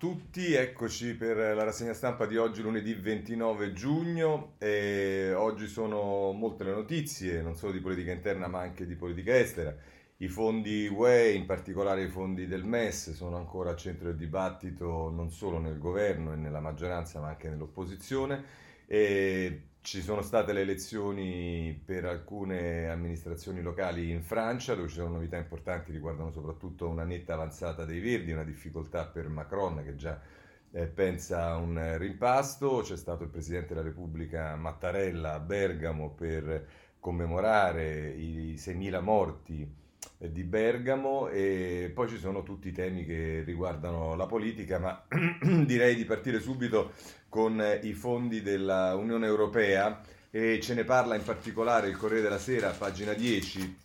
tutti, eccoci per la rassegna stampa di oggi, lunedì 29 giugno. E oggi sono molte le notizie, non solo di politica interna ma anche di politica estera. I fondi UE, in particolare i fondi del MES, sono ancora al centro del dibattito non solo nel governo e nella maggioranza ma anche nell'opposizione. E ci sono state le elezioni per alcune amministrazioni locali in Francia, dove ci sono novità importanti, riguardano soprattutto una netta avanzata dei Verdi, una difficoltà per Macron che già eh, pensa a un rimpasto. C'è stato il Presidente della Repubblica Mattarella a Bergamo per commemorare i 6.000 morti di Bergamo e poi ci sono tutti i temi che riguardano la politica, ma direi di partire subito con eh, i fondi dell'Unione Europea e ce ne parla in particolare il Corriere della Sera, pagina 10,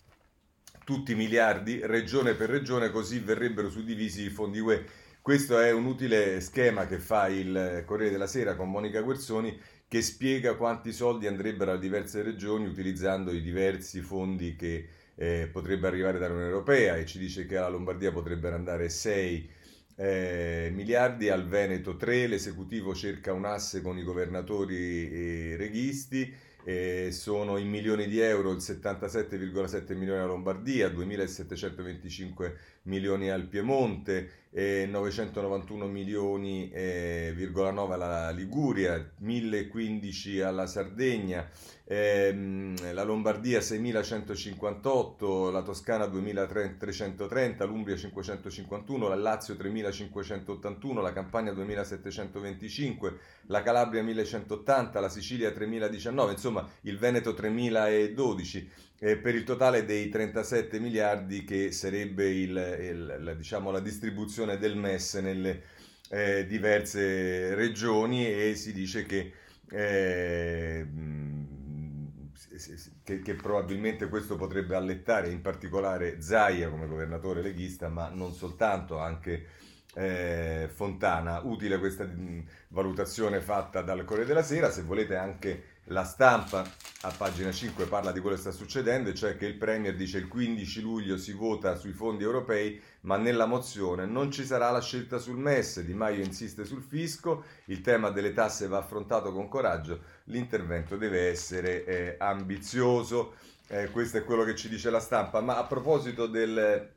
tutti i miliardi, regione per regione, così verrebbero suddivisi i fondi UE. Questo è un utile schema che fa il Corriere della Sera con Monica Guerzoni che spiega quanti soldi andrebbero a diverse regioni utilizzando i diversi fondi che eh, potrebbe arrivare dall'Unione Europea e ci dice che alla Lombardia potrebbero andare 6 eh, miliardi, al Veneto 3, l'esecutivo cerca un asse con i governatori e reghisti, eh, sono in milioni di euro il 77,7 milioni alla Lombardia, 2.725 milioni al Piemonte, eh, 991 milioni, eh, alla Liguria, 1015 alla Sardegna, ehm, la Lombardia 6158, la Toscana 2330, l'Umbria 551, la Lazio 3581, la Campania 2725, la Calabria 1180, la Sicilia 3019, insomma il Veneto 3012 eh, per il totale dei 37 miliardi che sarebbe il, il, la, diciamo, la distribuzione del MES nelle eh, diverse regioni e si dice che, eh, che, che, probabilmente questo potrebbe allettare in particolare Zaia come governatore leghista, ma non soltanto, anche eh, Fontana. Utile questa valutazione fatta dal Corriere della Sera, se volete anche la stampa a pagina 5 parla di quello che sta succedendo, cioè che il Premier dice il 15 luglio si vota sui fondi europei, ma nella mozione non ci sarà la scelta sul MES, Di Maio insiste sul fisco, il tema delle tasse va affrontato con coraggio, l'intervento deve essere eh, ambizioso, eh, questo è quello che ci dice la stampa, ma a proposito del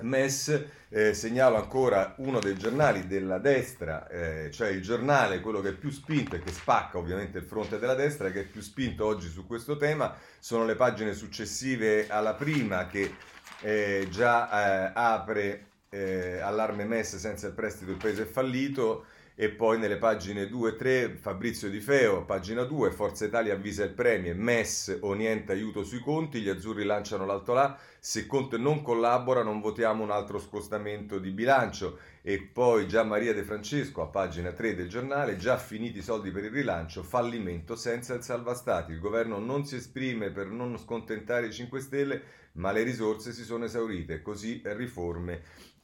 MES, eh, segnalo ancora uno dei giornali della destra, eh, cioè il giornale, quello che è più spinto e che spacca ovviamente il fronte della destra, che è più spinto oggi su questo tema, sono le pagine successive alla prima che eh, già eh, apre eh, allarme MES senza il prestito il paese è fallito, e poi nelle pagine 2 e 3 Fabrizio Di Feo, pagina 2, Forza Italia avvisa il Premier, MES o niente aiuto sui conti, gli azzurri lanciano l'altolà, se Conte non collabora non votiamo un altro scostamento di bilancio. E poi già Maria De Francesco a pagina 3 del giornale, già finiti i soldi per il rilancio, fallimento senza il salvastati, il governo non si esprime per non scontentare i 5 Stelle ma le risorse si sono esaurite, così riforme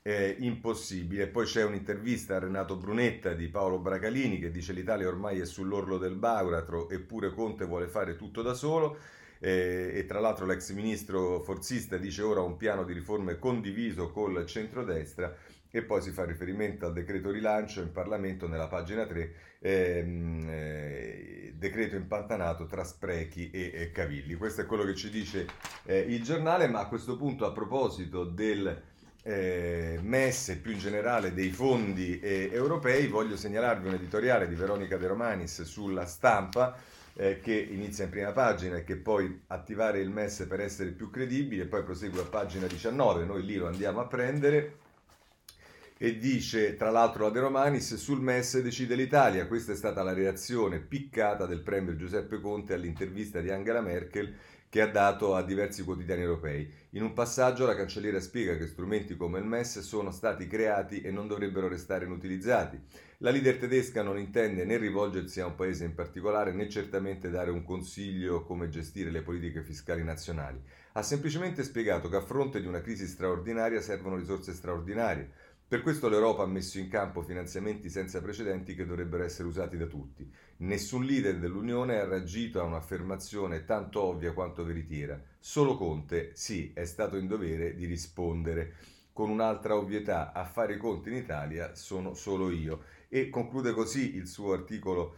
eh, impossibile. Poi c'è un'intervista a Renato Brunetta di Paolo Bracalini che dice l'Italia ormai è sull'orlo del baratro eppure Conte vuole fare tutto da solo. Eh, e tra l'altro l'ex ministro forzista dice ora un piano di riforme condiviso col centrodestra e poi si fa riferimento al decreto rilancio in Parlamento nella pagina 3, ehm, eh, decreto impantanato tra sprechi e, e, cavilli. Questo è quello che ci dice eh, il giornale, ma a questo punto a proposito del eh, MES e più in generale dei fondi eh, europei, voglio segnalarvi un editoriale di Veronica De Romanis sulla stampa eh, che inizia in prima pagina e che poi attivare il MES per essere più credibile, poi prosegue a pagina 19, noi lì lo andiamo a prendere e dice tra l'altro la De Romanis sul MES decide l'Italia, questa è stata la reazione piccata del Premier Giuseppe Conte all'intervista di Angela Merkel che ha dato a diversi quotidiani europei. In un passaggio la cancelliera spiega che strumenti come il MES sono stati creati e non dovrebbero restare inutilizzati. La leader tedesca non intende né rivolgersi a un paese in particolare né certamente dare un consiglio come gestire le politiche fiscali nazionali. Ha semplicemente spiegato che a fronte di una crisi straordinaria servono risorse straordinarie. Per questo l'Europa ha messo in campo finanziamenti senza precedenti che dovrebbero essere usati da tutti. Nessun leader dell'Unione ha reagito a un'affermazione tanto ovvia quanto veritiera. Solo Conte, sì, è stato in dovere di rispondere. con un'altra ovvietà, a fare i conti in Italia sono solo io. E conclude così il suo articolo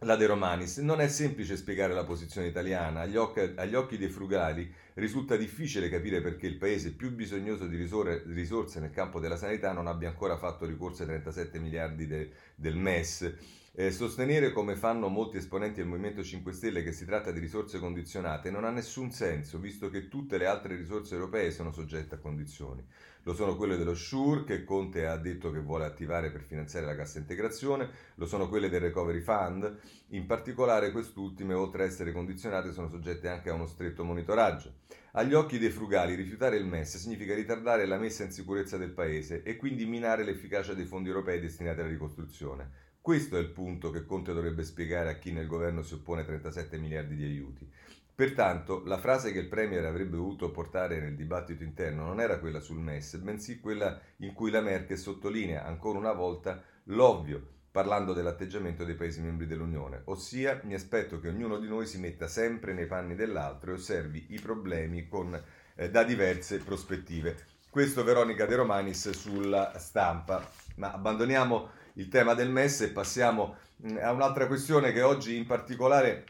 la De Romanis. Non è semplice spiegare la posizione italiana. Agli occhi, agli occhi, dei frugali risulta difficile capire perché il paese più bisognoso di risorse nel campo della sanità non abbia ancora fatto ricorso ai 37 miliardi de, del MES eh, sostenere come fanno molti esponenti del Movimento 5 Stelle che si tratta di risorse condizionate non ha nessun senso, visto che tutte le altre risorse europee sono soggette a condizioni. Lo sono quelle dello SURE che Conte ha detto che vuole attivare per finanziare la cassa integrazione, lo sono quelle del Recovery Fund, in particolare quest'ultime, oltre a essere condizionate, sono soggette anche a uno stretto monitoraggio. Agli occhi dei frugali rifiutare il MES significa ritardare la messa in sicurezza del Paese e quindi minare l'efficacia dei fondi europei destinati alla ricostruzione. Questo è il punto che Conte dovrebbe spiegare a chi nel governo si oppone a 37 miliardi di aiuti. Pertanto, la frase che il Premier avrebbe dovuto portare nel dibattito interno non era quella sul MES, bensì quella in cui la Merkel sottolinea ancora una volta l'ovvio, parlando dell'atteggiamento dei Paesi membri dell'Unione, ossia mi aspetto che ognuno di noi si metta sempre nei panni dell'altro e osservi i problemi con, eh, da diverse prospettive. Questo Veronica De Romanis sulla stampa. Ma abbandoniamo il tema del MES e passiamo mm, a un'altra questione che oggi in particolare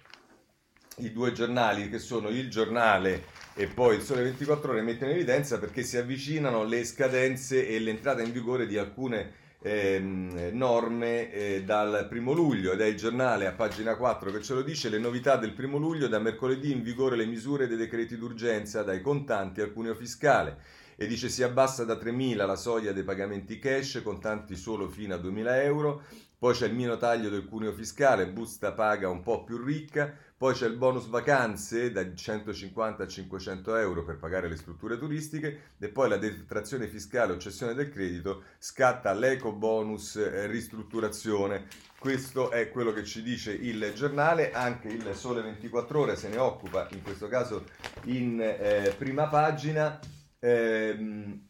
i due giornali che sono il giornale e poi il Sole 24 ore mettono in evidenza perché si avvicinano le scadenze e l'entrata in vigore di alcune ehm, norme eh, dal primo luglio. Ed è il giornale a pagina 4 che ce lo dice le novità del primo luglio da mercoledì in vigore le misure dei decreti d'urgenza dai contanti al cuneo fiscale e dice si abbassa da 3.000 la soglia dei pagamenti cash, contanti solo fino a 2.000 euro, poi c'è il meno taglio del cuneo fiscale, busta paga un po' più ricca, poi c'è il bonus vacanze da 150 a 500 euro per pagare le strutture turistiche e poi la detrazione fiscale o cessione del credito scatta l'eco bonus eh, ristrutturazione. Questo è quello che ci dice il giornale, anche il Sole 24 ore se ne occupa, in questo caso in eh, prima pagina. Ehm,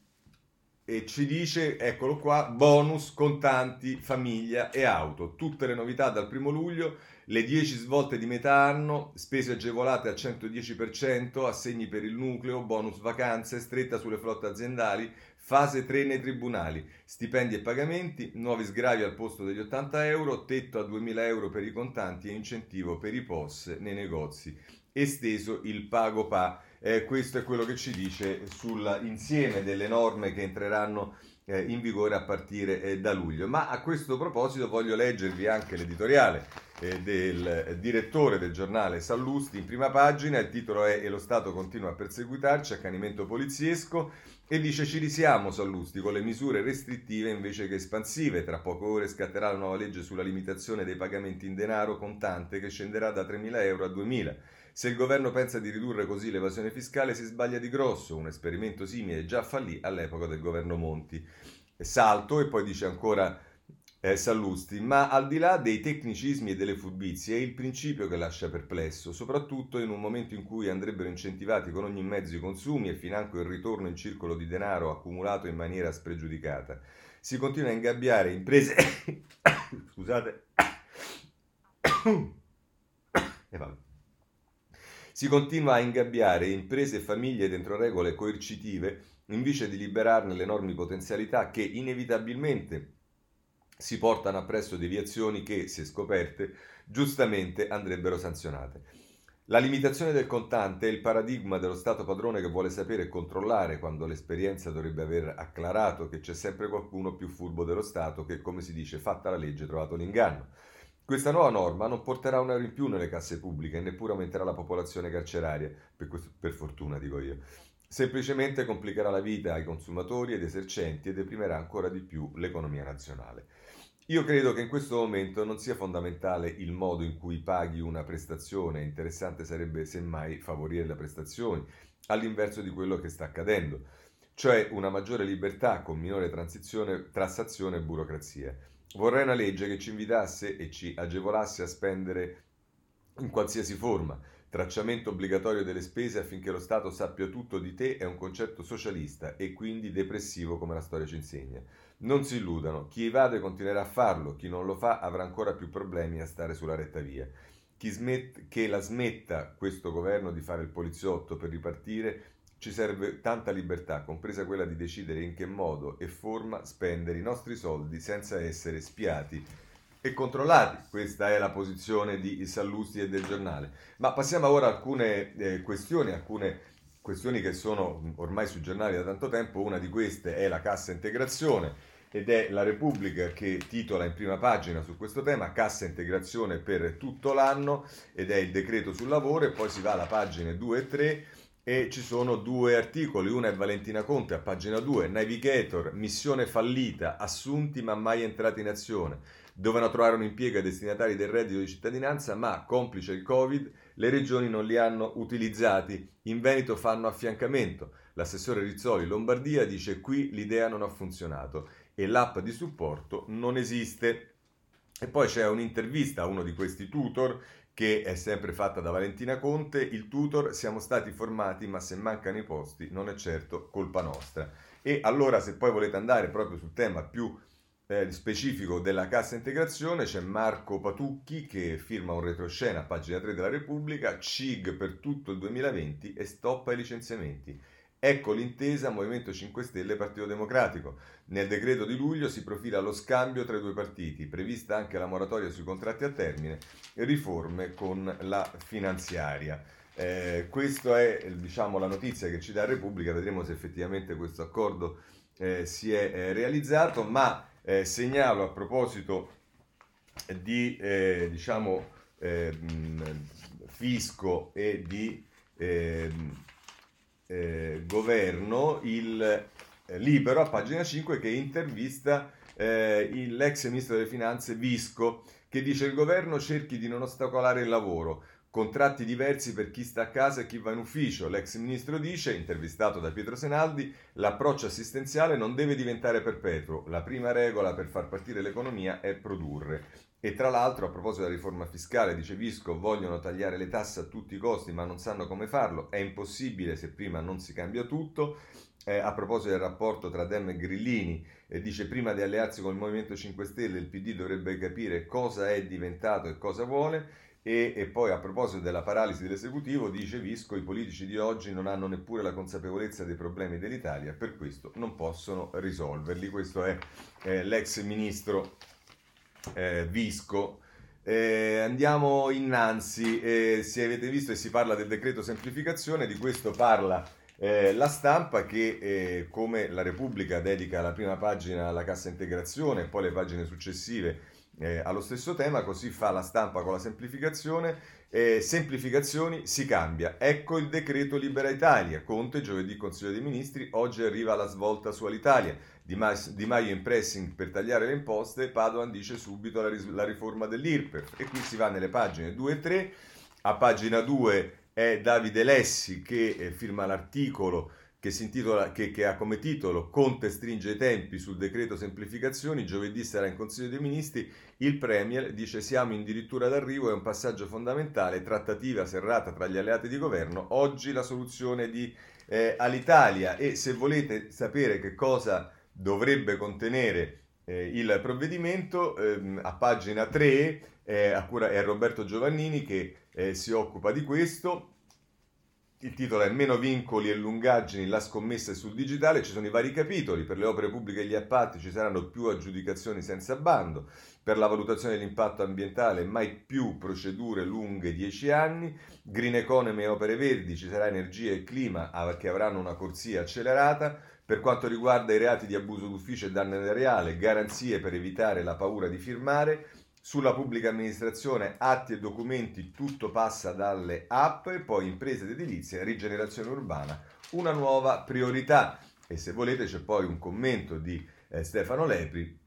e ci dice, eccolo qua, bonus, contanti, famiglia e auto. Tutte le novità dal primo luglio, le 10 svolte di metà anno, spese agevolate al 110%, assegni per il nucleo, bonus vacanze, stretta sulle flotte aziendali, fase 3 nei tribunali, stipendi e pagamenti, nuovi sgravi al posto degli 80 euro, tetto a 2000 euro per i contanti e incentivo per i POS nei negozi. Esteso il pago PA eh, questo è quello che ci dice sull'insieme delle norme che entreranno eh, in vigore a partire eh, da luglio. Ma a questo proposito voglio leggervi anche l'editoriale eh, del direttore del giornale Sallusti in prima pagina, il titolo è E lo Stato continua a perseguitarci, accanimento poliziesco, e dice ci risiamo Sallusti con le misure restrittive invece che espansive, tra poche ore scatterà la nuova legge sulla limitazione dei pagamenti in denaro contante che scenderà da 3.000 euro a 2.000. Se il governo pensa di ridurre così l'evasione fiscale si sbaglia di grosso, un esperimento simile già fallì all'epoca del governo Monti. Salto e poi dice ancora eh, Sallusti, ma al di là dei tecnicismi e delle furbizie è il principio che lascia perplesso, soprattutto in un momento in cui andrebbero incentivati con ogni mezzo i consumi e financo il ritorno in circolo di denaro accumulato in maniera spregiudicata. Si continua a ingabbiare imprese... Scusate. e vabbè. Si continua a ingabbiare imprese e famiglie dentro regole coercitive invece di liberarne le enormi potenzialità che inevitabilmente si portano appresso deviazioni che, se scoperte, giustamente andrebbero sanzionate. La limitazione del contante è il paradigma dello Stato padrone che vuole sapere e controllare quando l'esperienza dovrebbe aver acclarato che c'è sempre qualcuno più furbo dello Stato che, come si dice, fatta la legge, trovato l'inganno. Questa nuova norma non porterà un euro in più nelle casse pubbliche e neppure aumenterà la popolazione carceraria, per, questo, per fortuna dico io. Semplicemente complicherà la vita ai consumatori ed esercenti e deprimerà ancora di più l'economia nazionale. Io credo che in questo momento non sia fondamentale il modo in cui paghi una prestazione, interessante sarebbe semmai favorire le prestazioni, all'inverso di quello che sta accadendo, cioè una maggiore libertà con minore transazione e burocrazia. Vorrei una legge che ci invitasse e ci agevolasse a spendere in qualsiasi forma. Tracciamento obbligatorio delle spese affinché lo Stato sappia tutto di te è un concetto socialista e quindi depressivo come la storia ci insegna. Non si illudano, chi evade continuerà a farlo, chi non lo fa avrà ancora più problemi a stare sulla retta via. Chi smet- che la smetta questo governo di fare il poliziotto per ripartire ci serve tanta libertà, compresa quella di decidere in che modo e forma spendere i nostri soldi senza essere spiati e controllati. Questa è la posizione di Sallusti e del giornale. Ma passiamo ora a alcune eh, questioni, alcune questioni che sono ormai sui giornali da tanto tempo. Una di queste è la cassa integrazione ed è la Repubblica che titola in prima pagina su questo tema cassa integrazione per tutto l'anno ed è il decreto sul lavoro e poi si va alla pagina 2 e 3 e ci sono due articoli, una è Valentina Conte a pagina 2, Navigator, missione fallita, assunti ma mai entrati in azione. Dovevano trovare un impiego ai destinatari del reddito di cittadinanza, ma complice il Covid, le regioni non li hanno utilizzati. In Veneto fanno affiancamento. L'assessore Rizzoli Lombardia dice qui l'idea non ha funzionato e l'app di supporto non esiste. E poi c'è un'intervista a uno di questi tutor che è sempre fatta da Valentina Conte. Il tutor siamo stati formati, ma se mancano i posti non è certo colpa nostra. E allora se poi volete andare proprio sul tema più eh, specifico della cassa integrazione c'è Marco Patucchi che firma un retroscena a pagina 3 della Repubblica, CIG per tutto il 2020 e stop ai licenziamenti. Ecco l'intesa Movimento 5 Stelle Partito Democratico. Nel decreto di luglio si profila lo scambio tra i due partiti, prevista anche la moratoria sui contratti a termine e riforme con la finanziaria. Eh, questa è diciamo, la notizia che ci dà Repubblica, vedremo se effettivamente questo accordo eh, si è eh, realizzato, ma eh, segnalo a proposito di eh, diciamo, eh, fisco e di ehm, eh, governo il eh, Libero a pagina 5 che intervista eh, l'ex ministro delle finanze Visco che dice il governo cerchi di non ostacolare il lavoro Contratti diversi per chi sta a casa e chi va in ufficio. L'ex ministro dice, intervistato da Pietro Senaldi, l'approccio assistenziale non deve diventare perpetuo. La prima regola per far partire l'economia è produrre. E tra l'altro, a proposito della riforma fiscale, dice Visco, vogliono tagliare le tasse a tutti i costi ma non sanno come farlo. È impossibile se prima non si cambia tutto. Eh, a proposito del rapporto tra Dem e Grillini, eh, dice prima di allearsi con il Movimento 5 Stelle il PD dovrebbe capire cosa è diventato e cosa vuole. E, e, poi a proposito della paralisi dell'esecutivo dice Visco i politici di oggi non hanno neppure la consapevolezza dei problemi dell'Italia per questo non possono risolverli questo è eh, l'ex ministro eh, Visco. Eh, andiamo innanzi eh, se avete visto e si parla del decreto semplificazione di questo parla eh, la stampa che eh, come la Repubblica dedica la prima pagina alla cassa integrazione e poi le pagine successive eh, allo stesso tema, così fa la stampa con la semplificazione. Eh, semplificazioni si cambia. Ecco il decreto Libera Italia. Conte giovedì Consiglio dei Ministri, oggi arriva la svolta su Alitalia. Di, Ma- di Maio in pressing per tagliare le imposte, Padoan dice subito la, ris- la riforma dell'IRPEF. E qui si va nelle pagine 2 e 3. A pagina 2 è Davide Lessi che eh, firma l'articolo che, intitola, che, che, ha come titolo Conte stringe i tempi sul decreto semplificazioni, giovedì sarà in Consiglio dei Ministri, il Premier dice siamo addirittura d'arrivo, è un passaggio fondamentale, trattativa serrata tra gli alleati di governo, oggi la soluzione di eh, Alitalia e se volete sapere che cosa dovrebbe contenere eh, il provvedimento, ehm, a pagina 3 eh, a cura, è Roberto Giovannini che eh, si occupa di questo il titolo è Meno vincoli e lungaggini, la scommessa sul digitale, ci sono i vari capitoli, per le opere pubbliche e gli appalti ci saranno più aggiudicazioni senza bando, per la valutazione dell'impatto ambientale mai più procedure lunghe 10 anni, green economy e opere verdi ci sarà energia e clima che avranno una corsia accelerata, per quanto riguarda i reati di abuso d'ufficio e danno reale, garanzie per evitare la paura di firmare, sulla pubblica amministrazione, atti e documenti, tutto passa dalle app e poi imprese ed edilizia, rigenerazione urbana, una nuova priorità. E se volete c'è poi un commento di eh, Stefano Lepri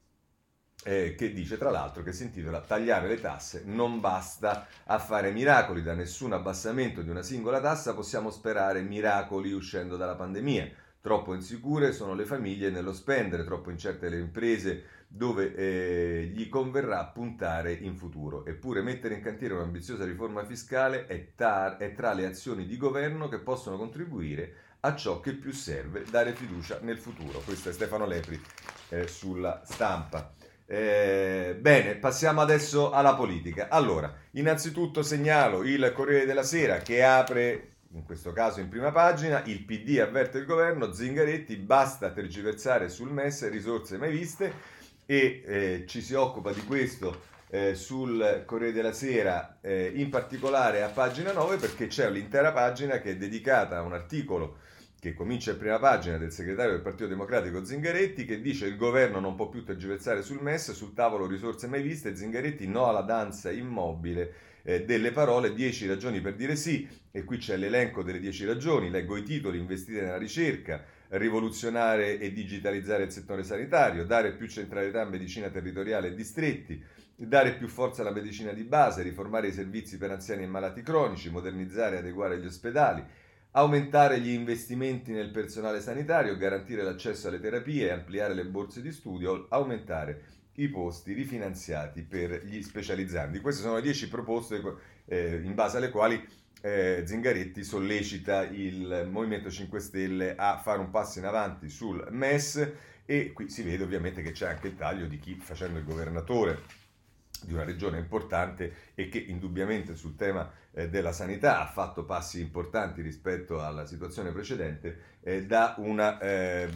eh, che dice tra l'altro che si intitola Tagliare le tasse non basta a fare miracoli, da nessun abbassamento di una singola tassa possiamo sperare miracoli uscendo dalla pandemia. Troppo insicure sono le famiglie nello spendere, troppo incerte le imprese dove eh, gli converrà puntare in futuro. Eppure mettere in cantiere un'ambiziosa riforma fiscale è, tar- è tra le azioni di governo che possono contribuire a ciò che più serve, dare fiducia nel futuro. Questo è Stefano Lepri eh, sulla stampa. Eh, bene, passiamo adesso alla politica. Allora, innanzitutto segnalo il Corriere della Sera che apre in questo caso in prima pagina, il PD avverte il governo, Zingaretti, basta tergiversare sul MES, risorse mai viste e eh, ci si occupa di questo eh, sul Corriere della Sera, eh, in particolare a pagina 9 perché c'è l'intera pagina che è dedicata a un articolo che comincia in prima pagina del segretario del Partito Democratico Zingaretti che dice il governo non può più tergiversare sul MES, sul tavolo risorse mai viste, Zingaretti no alla danza immobile eh, delle parole, 10 ragioni per dire sì e qui c'è l'elenco delle 10 ragioni, leggo i titoli, investire nella ricerca, rivoluzionare e digitalizzare il settore sanitario, dare più centralità a medicina territoriale e distretti, dare più forza alla medicina di base, riformare i servizi per anziani e malati cronici, modernizzare e adeguare gli ospedali, aumentare gli investimenti nel personale sanitario, garantire l'accesso alle terapie, ampliare le borse di studio, aumentare i posti rifinanziati per gli specializzanti. Queste sono le 10 proposte eh, in base alle quali eh, Zingaretti sollecita il Movimento 5 Stelle a fare un passo in avanti sul MES e qui si vede ovviamente che c'è anche il taglio di chi facendo il governatore di una regione importante e che indubbiamente sul tema eh, della sanità ha fatto passi importanti rispetto alla situazione precedente, eh, dà una eh,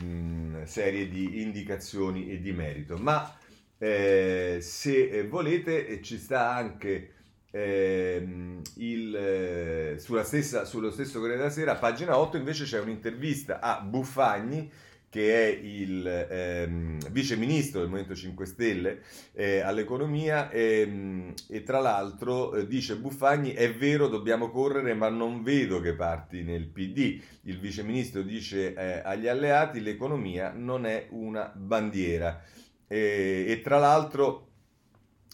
serie di indicazioni e di merito. Ma eh, se volete eh, ci sta anche ehm, il, eh, sulla stessa, sullo stesso Corriere della Sera, a pagina 8 invece c'è un'intervista a Buffagni che è il ehm, vice ministro del Movimento 5 Stelle eh, all'economia ehm, e tra l'altro eh, dice Buffagni è vero dobbiamo correre ma non vedo che parti nel PD il vice ministro dice eh, agli alleati l'economia non è una bandiera e tra l'altro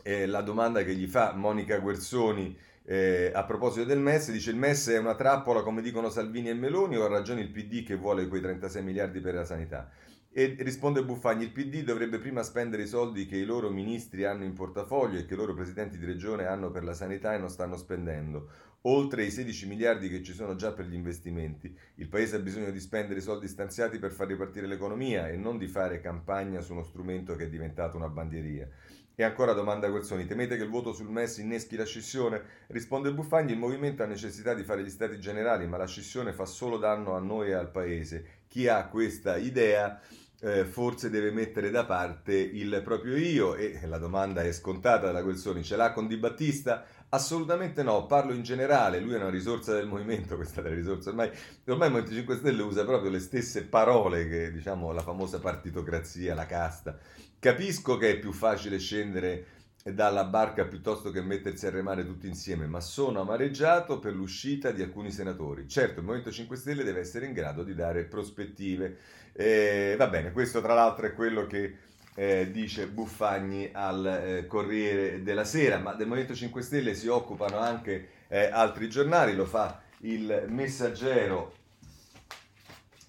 eh, la domanda che gli fa Monica Guerzoni eh, a proposito del MES, dice il MES è una trappola come dicono Salvini e Meloni o ha ragione il PD che vuole quei 36 miliardi per la sanità? E risponde Buffagni, il PD dovrebbe prima spendere i soldi che i loro ministri hanno in portafoglio e che i loro presidenti di regione hanno per la sanità e non stanno spendendo. Oltre i 16 miliardi che ci sono già per gli investimenti, il Paese ha bisogno di spendere i soldi stanziati per far ripartire l'economia e non di fare campagna su uno strumento che è diventato una bandieria. E ancora domanda Guerzoni, temete che il voto sul MES inneschi la scissione? Risponde Buffagni, il movimento ha necessità di fare gli stati generali, ma la scissione fa solo danno a noi e al Paese. Chi ha questa idea eh, forse deve mettere da parte il proprio io e la domanda è scontata da Guerzoni, ce l'ha con Di Battista? Assolutamente no, parlo in generale, lui è una risorsa del movimento, questa è la risorsa, ormai, ormai il Movimento 5 Stelle usa proprio le stesse parole che diciamo la famosa partitocrazia, la casta. Capisco che è più facile scendere dalla barca piuttosto che mettersi a remare tutti insieme, ma sono amareggiato per l'uscita di alcuni senatori. Certo, il Movimento 5 Stelle deve essere in grado di dare prospettive. Eh, va bene, questo tra l'altro è quello che eh, dice Buffagni al eh, Corriere della Sera, ma del Movimento 5 Stelle si occupano anche eh, altri giornali, lo fa il Messaggero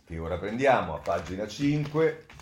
che ora prendiamo a pagina 5.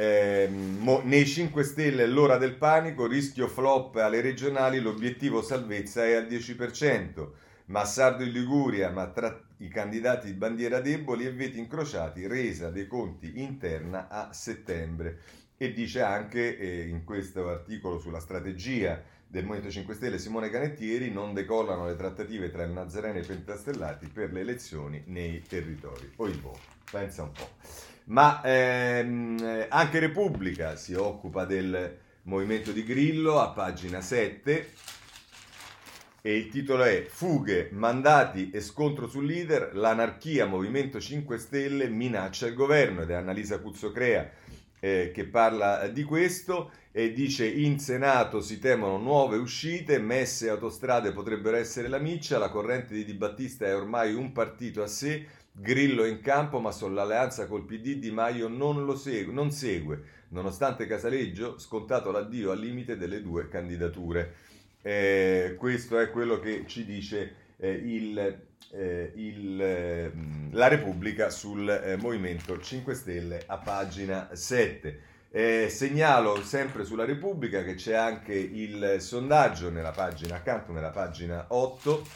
Eh, mo, nei 5 Stelle l'ora del panico, rischio flop alle regionali, l'obiettivo salvezza è al 10%. Massardo in Liguria, ma tra i candidati di bandiera deboli e veti incrociati, resa dei conti interna a settembre. E dice anche eh, in questo articolo sulla strategia del Movimento 5 Stelle Simone Canettieri non decollano le trattative tra il Nazareno e i Pentastellati per le elezioni nei territori. Oibò, pensa un po'. Ma ehm, anche Repubblica si occupa del movimento di Grillo a pagina 7 e il titolo è Fughe, mandati e scontro sul leader, l'anarchia Movimento 5 Stelle minaccia il governo ed è Annalisa Cuzzocrea eh, che parla di questo e dice in Senato si temono nuove uscite, messe e autostrade potrebbero essere la miccia, la corrente di Di Battista è ormai un partito a sé, Grillo in campo, ma sull'alleanza col PD Di Maio non, lo segue, non segue, nonostante Casaleggio scontato l'addio al limite delle due candidature. Eh, questo è quello che ci dice eh, il, eh, il, ehm, la Repubblica sul eh, Movimento 5 Stelle a pagina 7. Eh, segnalo sempre sulla Repubblica che c'è anche il sondaggio nella pagina accanto, nella pagina 8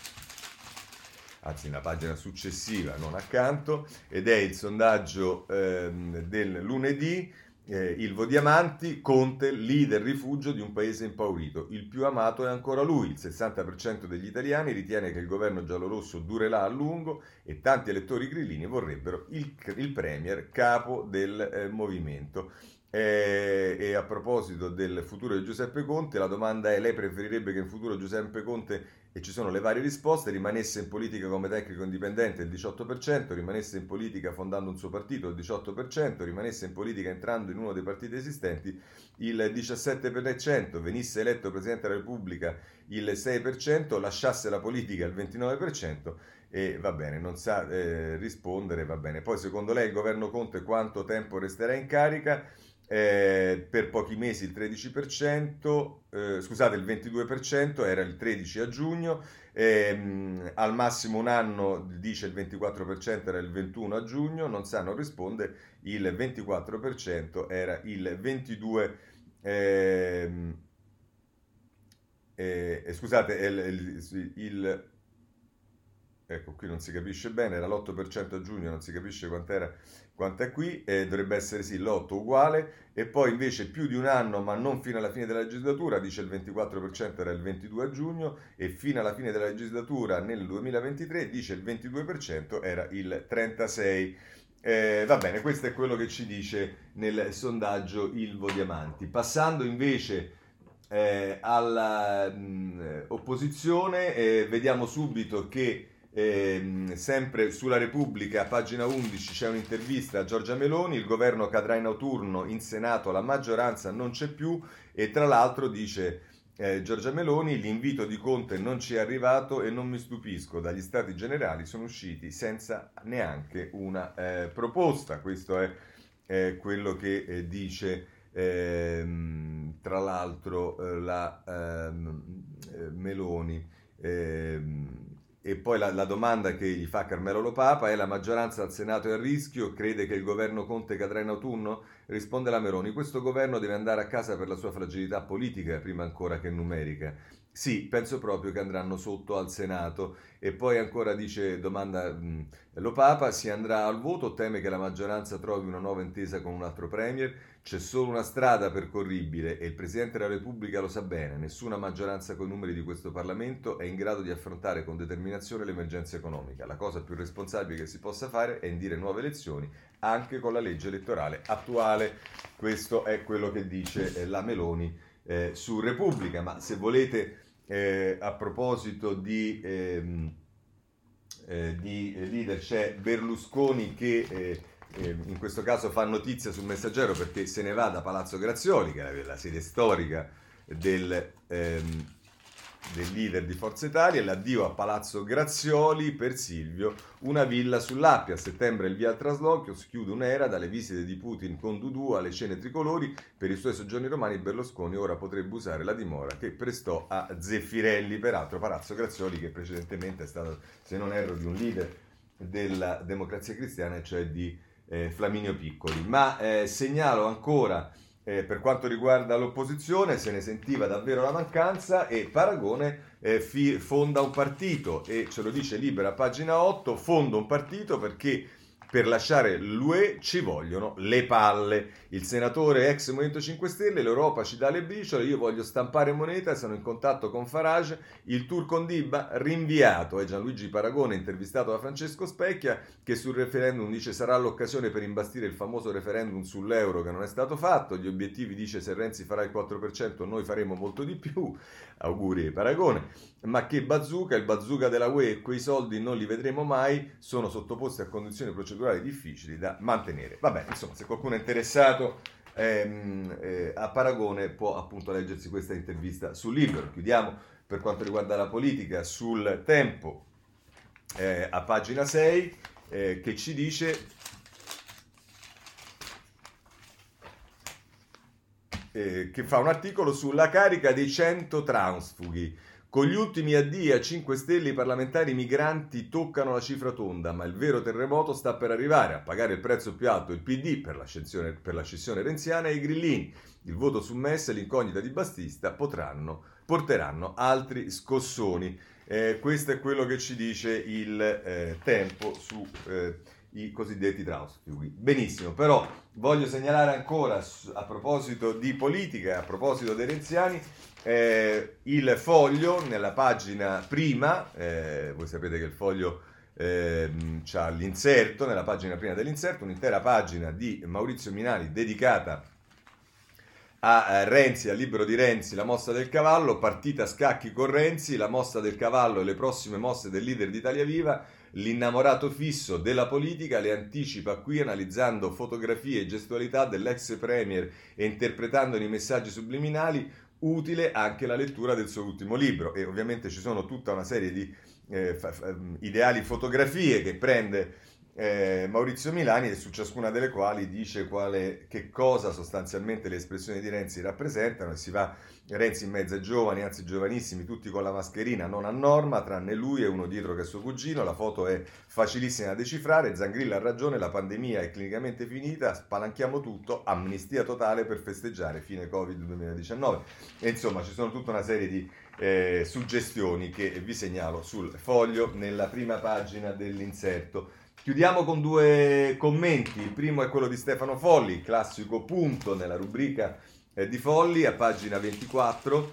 anzi una pagina successiva, non accanto, ed è il sondaggio ehm, del lunedì eh, Ilvo Diamanti, Conte, leader rifugio di un paese impaurito. Il più amato è ancora lui. Il 60% degli italiani ritiene che il governo giallorosso durerà a lungo e tanti elettori grillini vorrebbero il, il premier capo del eh, movimento. Eh, e a proposito del futuro di Giuseppe Conte, la domanda è: lei preferirebbe che in futuro Giuseppe Conte e ci sono le varie risposte, rimanesse in politica come tecnico indipendente il 18%, rimanesse in politica fondando un suo partito il 18%, rimanesse in politica entrando in uno dei partiti esistenti il 17%, venisse eletto Presidente della Repubblica il 6%, lasciasse la politica il 29% e va bene, non sa eh, rispondere, va bene. Poi secondo lei il governo Conte quanto tempo resterà in carica? eh, per pochi mesi il 13%, eh, scusate il 22%, era il 13 a giugno, ehm, al massimo un anno dice il 24% era il 21 a giugno, non sa, non risponde, il 24% era il 22 ehm, eh, scusate, il, il, il, ecco qui non si capisce bene, era l'8% a giugno, non si capisce quant'era quanto è qui, eh, dovrebbe essere sì, l'8 uguale, e poi invece più di un anno ma non fino alla fine della legislatura, dice il 24% era il 22 giugno, e fino alla fine della legislatura nel 2023 dice il 22% era il 36%. Eh, va bene, questo è quello che ci dice nel sondaggio Ilvo Diamanti. Passando invece eh, all'opposizione, eh, vediamo subito che eh, sempre sulla Repubblica, pagina 11, c'è un'intervista a Giorgia Meloni, il governo cadrà in autunno, in Senato la maggioranza non c'è più e tra l'altro dice eh, Giorgia Meloni, l'invito di Conte non ci è arrivato e non mi stupisco, dagli stati generali sono usciti senza neanche una eh, proposta, questo è quello che eh, dice ehm, tra l'altro eh, la ehm, eh, Meloni. E poi la, la, domanda che gli fa Carmelo Lopapa è la maggioranza al Senato è a rischio, crede che il governo Conte cadrà in autunno? Risponde la Meroni, questo governo deve andare a casa per la sua fragilità politica prima ancora che numerica. Sì, penso proprio che andranno sotto al Senato. E poi ancora dice, domanda mh, Lo Papa, si andrà al voto teme che la maggioranza trovi una nuova intesa con un altro Premier? C'è solo una strada percorribile e il Presidente della Repubblica lo sa bene, nessuna maggioranza con i numeri di questo Parlamento è in grado di affrontare con determinazione l'emergenza economica. La cosa più responsabile che si possa fare è indire nuove elezioni anche con la legge elettorale attuale. Questo è quello che dice eh, la Meloni eh, su Repubblica, ma se volete eh, a proposito di, ehm, eh, di, leader c'è Berlusconi che eh, eh, in questo caso fa notizia sul messaggero perché se ne va da Palazzo Grazioli, che è la sede storica del... Ehm, del leader di Forza Italia l'addio a Palazzo Grazioli per Silvio, una villa sull'Appia. A settembre il via traslochio, si chiude un'era dalle visite di Putin con Dudu alle cene tricolori. Per i suoi soggiorni romani Berlusconi ora potrebbe usare la dimora che prestò a Zeffirelli, peraltro Palazzo Grazioli che precedentemente è stato, se non erro, di un leader della democrazia cristiana, cioè di eh, Flaminio Piccoli. Ma eh, segnalo ancora eh, per quanto riguarda l'opposizione se ne sentiva davvero la mancanza e Paragone eh, fi- fonda un partito e ce lo dice Libera pagina 8, fonda un partito perché per lasciare l'UE ci vogliono le palle. Il senatore ex Movimento 5 Stelle, l'Europa ci dà le briciole, io voglio stampare moneta, sono in contatto con Farage, il tour con Dibba rinviato. È Gianluigi Paragone intervistato da Francesco Specchia che sul referendum dice sarà l'occasione per imbastire il famoso referendum sull'euro che non è stato fatto. Gli obiettivi dice se Renzi farà il 4% noi faremo molto di più. Auguri Paragone ma che bazooka, il bazooka della UE quei soldi non li vedremo mai, sono sottoposti a condizioni procedurali difficili da mantenere. Vabbè, insomma, se qualcuno è interessato ehm, eh, a Paragone può appunto leggersi questa intervista sul libro. Chiudiamo per quanto riguarda la politica sul tempo eh, a pagina 6 eh, che ci dice eh, che fa un articolo sulla carica dei 100 transfughi. Con gli ultimi addii a 5 Stelle i parlamentari migranti toccano la cifra tonda, ma il vero terremoto sta per arrivare. A pagare il prezzo più alto il PD per la, per la scissione renziana e i grillini. Il voto su Mess e l'incognita di Battista potranno, porteranno altri scossoni. Eh, questo è quello che ci dice il eh, tempo su eh, cosiddetti trausfughi. Benissimo, però voglio segnalare ancora a proposito di politica, a proposito dei renziani, eh, il foglio nella pagina prima, eh, voi sapete che il foglio eh, ha l'inserto, nella pagina prima dell'inserto, un'intera pagina di Maurizio Minali dedicata a eh, Renzi, al libro di Renzi, La mossa del cavallo, partita scacchi con Renzi, la mossa del cavallo e le prossime mosse del leader di Italia Viva, l'innamorato fisso della politica le anticipa qui analizzando fotografie e gestualità dell'ex premier e interpretandone i messaggi subliminali, utile anche la lettura del suo ultimo libro. E ovviamente ci sono tutta una serie di eh, fa, fa, ideali fotografie che prende eh, Maurizio Milani e su ciascuna delle quali dice quale, che cosa sostanzialmente le espressioni di Renzi rappresentano e si va Renzi in mezzo ai giovani, anzi giovanissimi, tutti con la mascherina non a norma, tranne lui e uno dietro che è suo cugino, la foto è facilissima da decifrare, Zangrilla ha ragione, la pandemia è clinicamente finita, spalanchiamo tutto, amnistia totale per festeggiare fine Covid 2019 e insomma ci sono tutta una serie di eh, suggestioni che vi segnalo sul foglio nella prima pagina dell'inserto. Chiudiamo con due commenti. Il primo è quello di Stefano Folli, classico punto nella rubrica eh, di Folli a pagina 24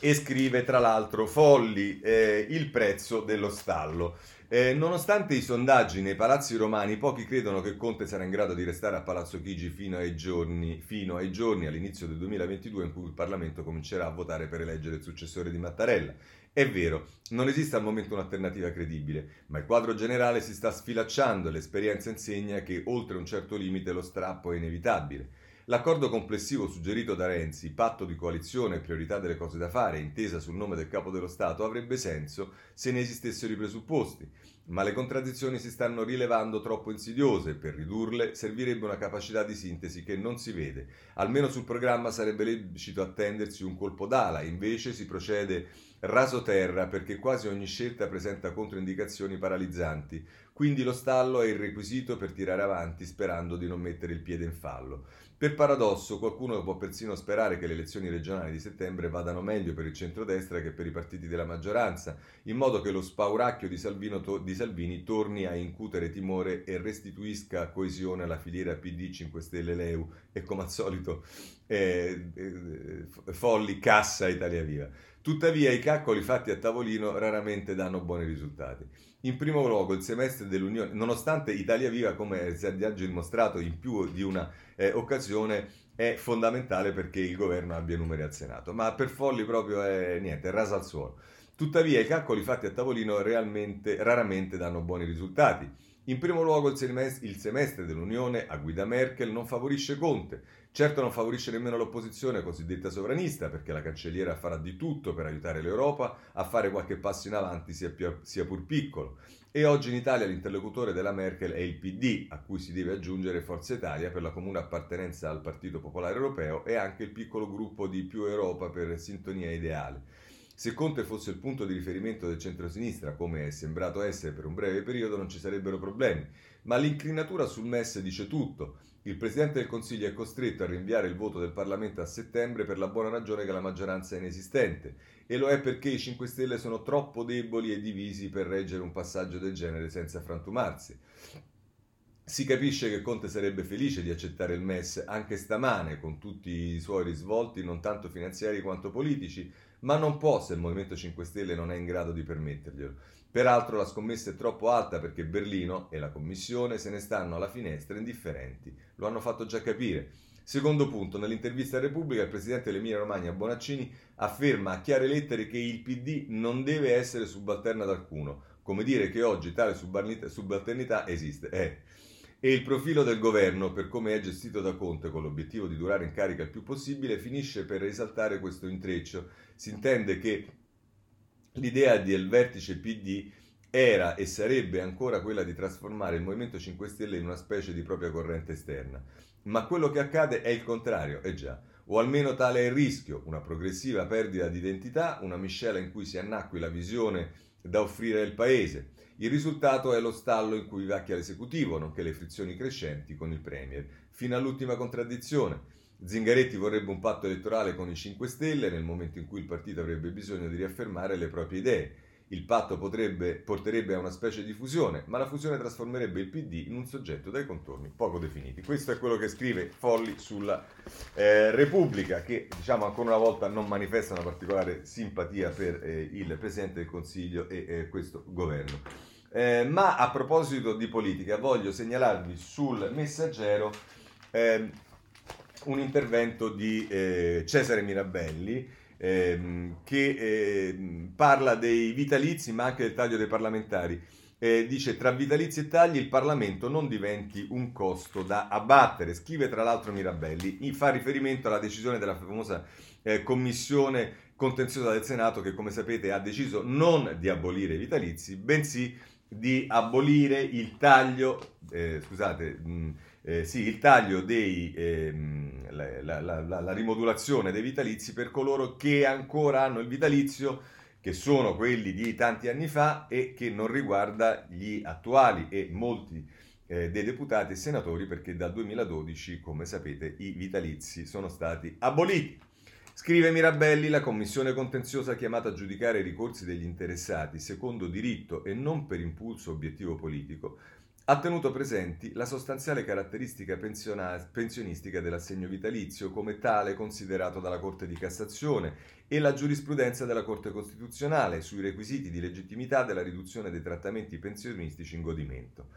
e scrive tra l'altro Folli eh, il prezzo dello stallo. Eh, nonostante i sondaggi nei palazzi romani, pochi credono che Conte sarà in grado di restare a Palazzo Chigi fino ai giorni, fino ai giorni all'inizio del 2022 in cui il Parlamento comincerà a votare per eleggere il successore di Mattarella. È vero, non esiste al momento un'alternativa credibile, ma il quadro generale si sta sfilacciando e l'esperienza insegna che oltre un certo limite lo strappo è inevitabile. L'accordo complessivo suggerito da Renzi, patto di coalizione e priorità delle cose da fare, intesa sul nome del capo dello Stato, avrebbe senso se ne esistessero i presupposti, ma le contraddizioni si stanno rilevando troppo insidiose e per ridurle servirebbe una capacità di sintesi che non si vede. Almeno sul programma sarebbe lecito attendersi un colpo d'ala, invece si procede raso terra perché quasi ogni scelta presenta controindicazioni paralizzanti, quindi lo stallo è il requisito per tirare avanti sperando di non mettere il piede in fallo. Per paradosso, qualcuno può persino sperare che le elezioni regionali di settembre vadano meglio per il centrodestra che per i partiti della maggioranza, in modo che lo spauracchio di, to- di Salvini torni a incutere timore e restituisca coesione alla filiera PD 5 Stelle Leu e come al solito eh, eh, folli cassa Italia Viva. Tuttavia i calcoli fatti a tavolino raramente danno buoni risultati. In primo luogo il semestre dell'Unione, nonostante Italia Viva, come si è dimostrato in più di una eh, occasione, è fondamentale perché il governo abbia numeri al Senato, ma per Folli proprio è niente, è rasa al suolo. Tuttavia i calcoli fatti a tavolino raramente danno buoni risultati. In primo luogo il semestre, dell'Unione a guida Merkel non favorisce Conte, Certo non favorisce nemmeno l'opposizione cosiddetta sovranista, perché la cancelliera farà di tutto per aiutare l'Europa a fare qualche passo in avanti, sia, più, sia pur piccolo. E oggi in Italia l'interlocutore della Merkel è il PD, a cui si deve aggiungere Forza Italia per la comune appartenenza al Partito Popolare Europeo e anche il piccolo gruppo di Più Europa per sintonia ideale. Se Conte fosse il punto di riferimento del centro-sinistra, come è sembrato essere per un breve periodo, non ci sarebbero problemi. Ma l'inclinatura sul MES dice tutto. Il Presidente del Consiglio è costretto a rinviare il voto del Parlamento a settembre per la buona ragione che la maggioranza è inesistente e lo è perché i 5 Stelle sono troppo deboli e divisi per reggere un passaggio del genere senza frantumarsi. Si capisce che Conte sarebbe felice di accettare il MES anche stamane, con tutti i suoi risvolti non tanto finanziari quanto politici, ma non può se il Movimento 5 Stelle non è in grado di permetterglielo. Peraltro la scommessa è troppo alta perché Berlino e la Commissione se ne stanno alla finestra indifferenti, lo hanno fatto già capire. Secondo punto, nell'intervista a Repubblica il presidente dell'Emilia Romagna Bonaccini afferma a chiare lettere che il PD non deve essere subalterno ad alcuno, come dire che oggi tale subalternità esiste. Eh. E il profilo del governo, per come è gestito da Conte con l'obiettivo di durare in carica il più possibile, finisce per risaltare questo intreccio. Si intende che L'idea del vertice PD era e sarebbe ancora quella di trasformare il Movimento 5 Stelle in una specie di propria corrente esterna. Ma quello che accade è il contrario, è già. O almeno tale è il rischio, una progressiva perdita di identità, una miscela in cui si annacqui la visione da offrire al paese. Il risultato è lo stallo in cui vacchia l'esecutivo, nonché le frizioni crescenti con il Premier, fino all'ultima contraddizione. Zingaretti vorrebbe un patto elettorale con i 5 Stelle nel momento in cui il partito avrebbe bisogno di riaffermare le proprie idee. Il patto potrebbe, porterebbe a una specie di fusione, ma la fusione trasformerebbe il PD in un soggetto dai contorni poco definiti. Questo è quello che scrive Folli sulla eh, Repubblica, che diciamo ancora una volta non manifesta una particolare simpatia per eh, il Presidente del Consiglio e eh, questo governo. Eh, ma a proposito di politica, voglio segnalarvi sul messaggero ehm, un intervento di eh, Cesare Mirabelli ehm, che eh, parla dei vitalizi ma anche del taglio dei parlamentari. Eh, dice tra vitalizi e tagli il Parlamento non diventi un costo da abbattere. Scrive tra l'altro Mirabelli, fa riferimento alla decisione della famosa eh, commissione contenziosa del Senato che come sapete ha deciso non di abolire i vitalizi, bensì di abolire il taglio, eh, scusate, mh, eh, sì, il taglio dei, ehm, la, la, la, la, rimodulazione dei vitalizi per coloro che ancora hanno il vitalizio, che sono quelli di tanti anni fa e che non riguarda gli attuali e molti eh, dei deputati e senatori perché dal 2012, come sapete, i vitalizi sono stati aboliti. Scrive Mirabelli, la commissione contenziosa chiamata a giudicare i ricorsi degli interessati secondo diritto e non per impulso obiettivo politico ha tenuto presenti la sostanziale caratteristica pensionistica dell'assegno vitalizio come tale considerato dalla Corte di Cassazione e la giurisprudenza della Corte Costituzionale sui requisiti di legittimità della riduzione dei trattamenti pensionistici in godimento.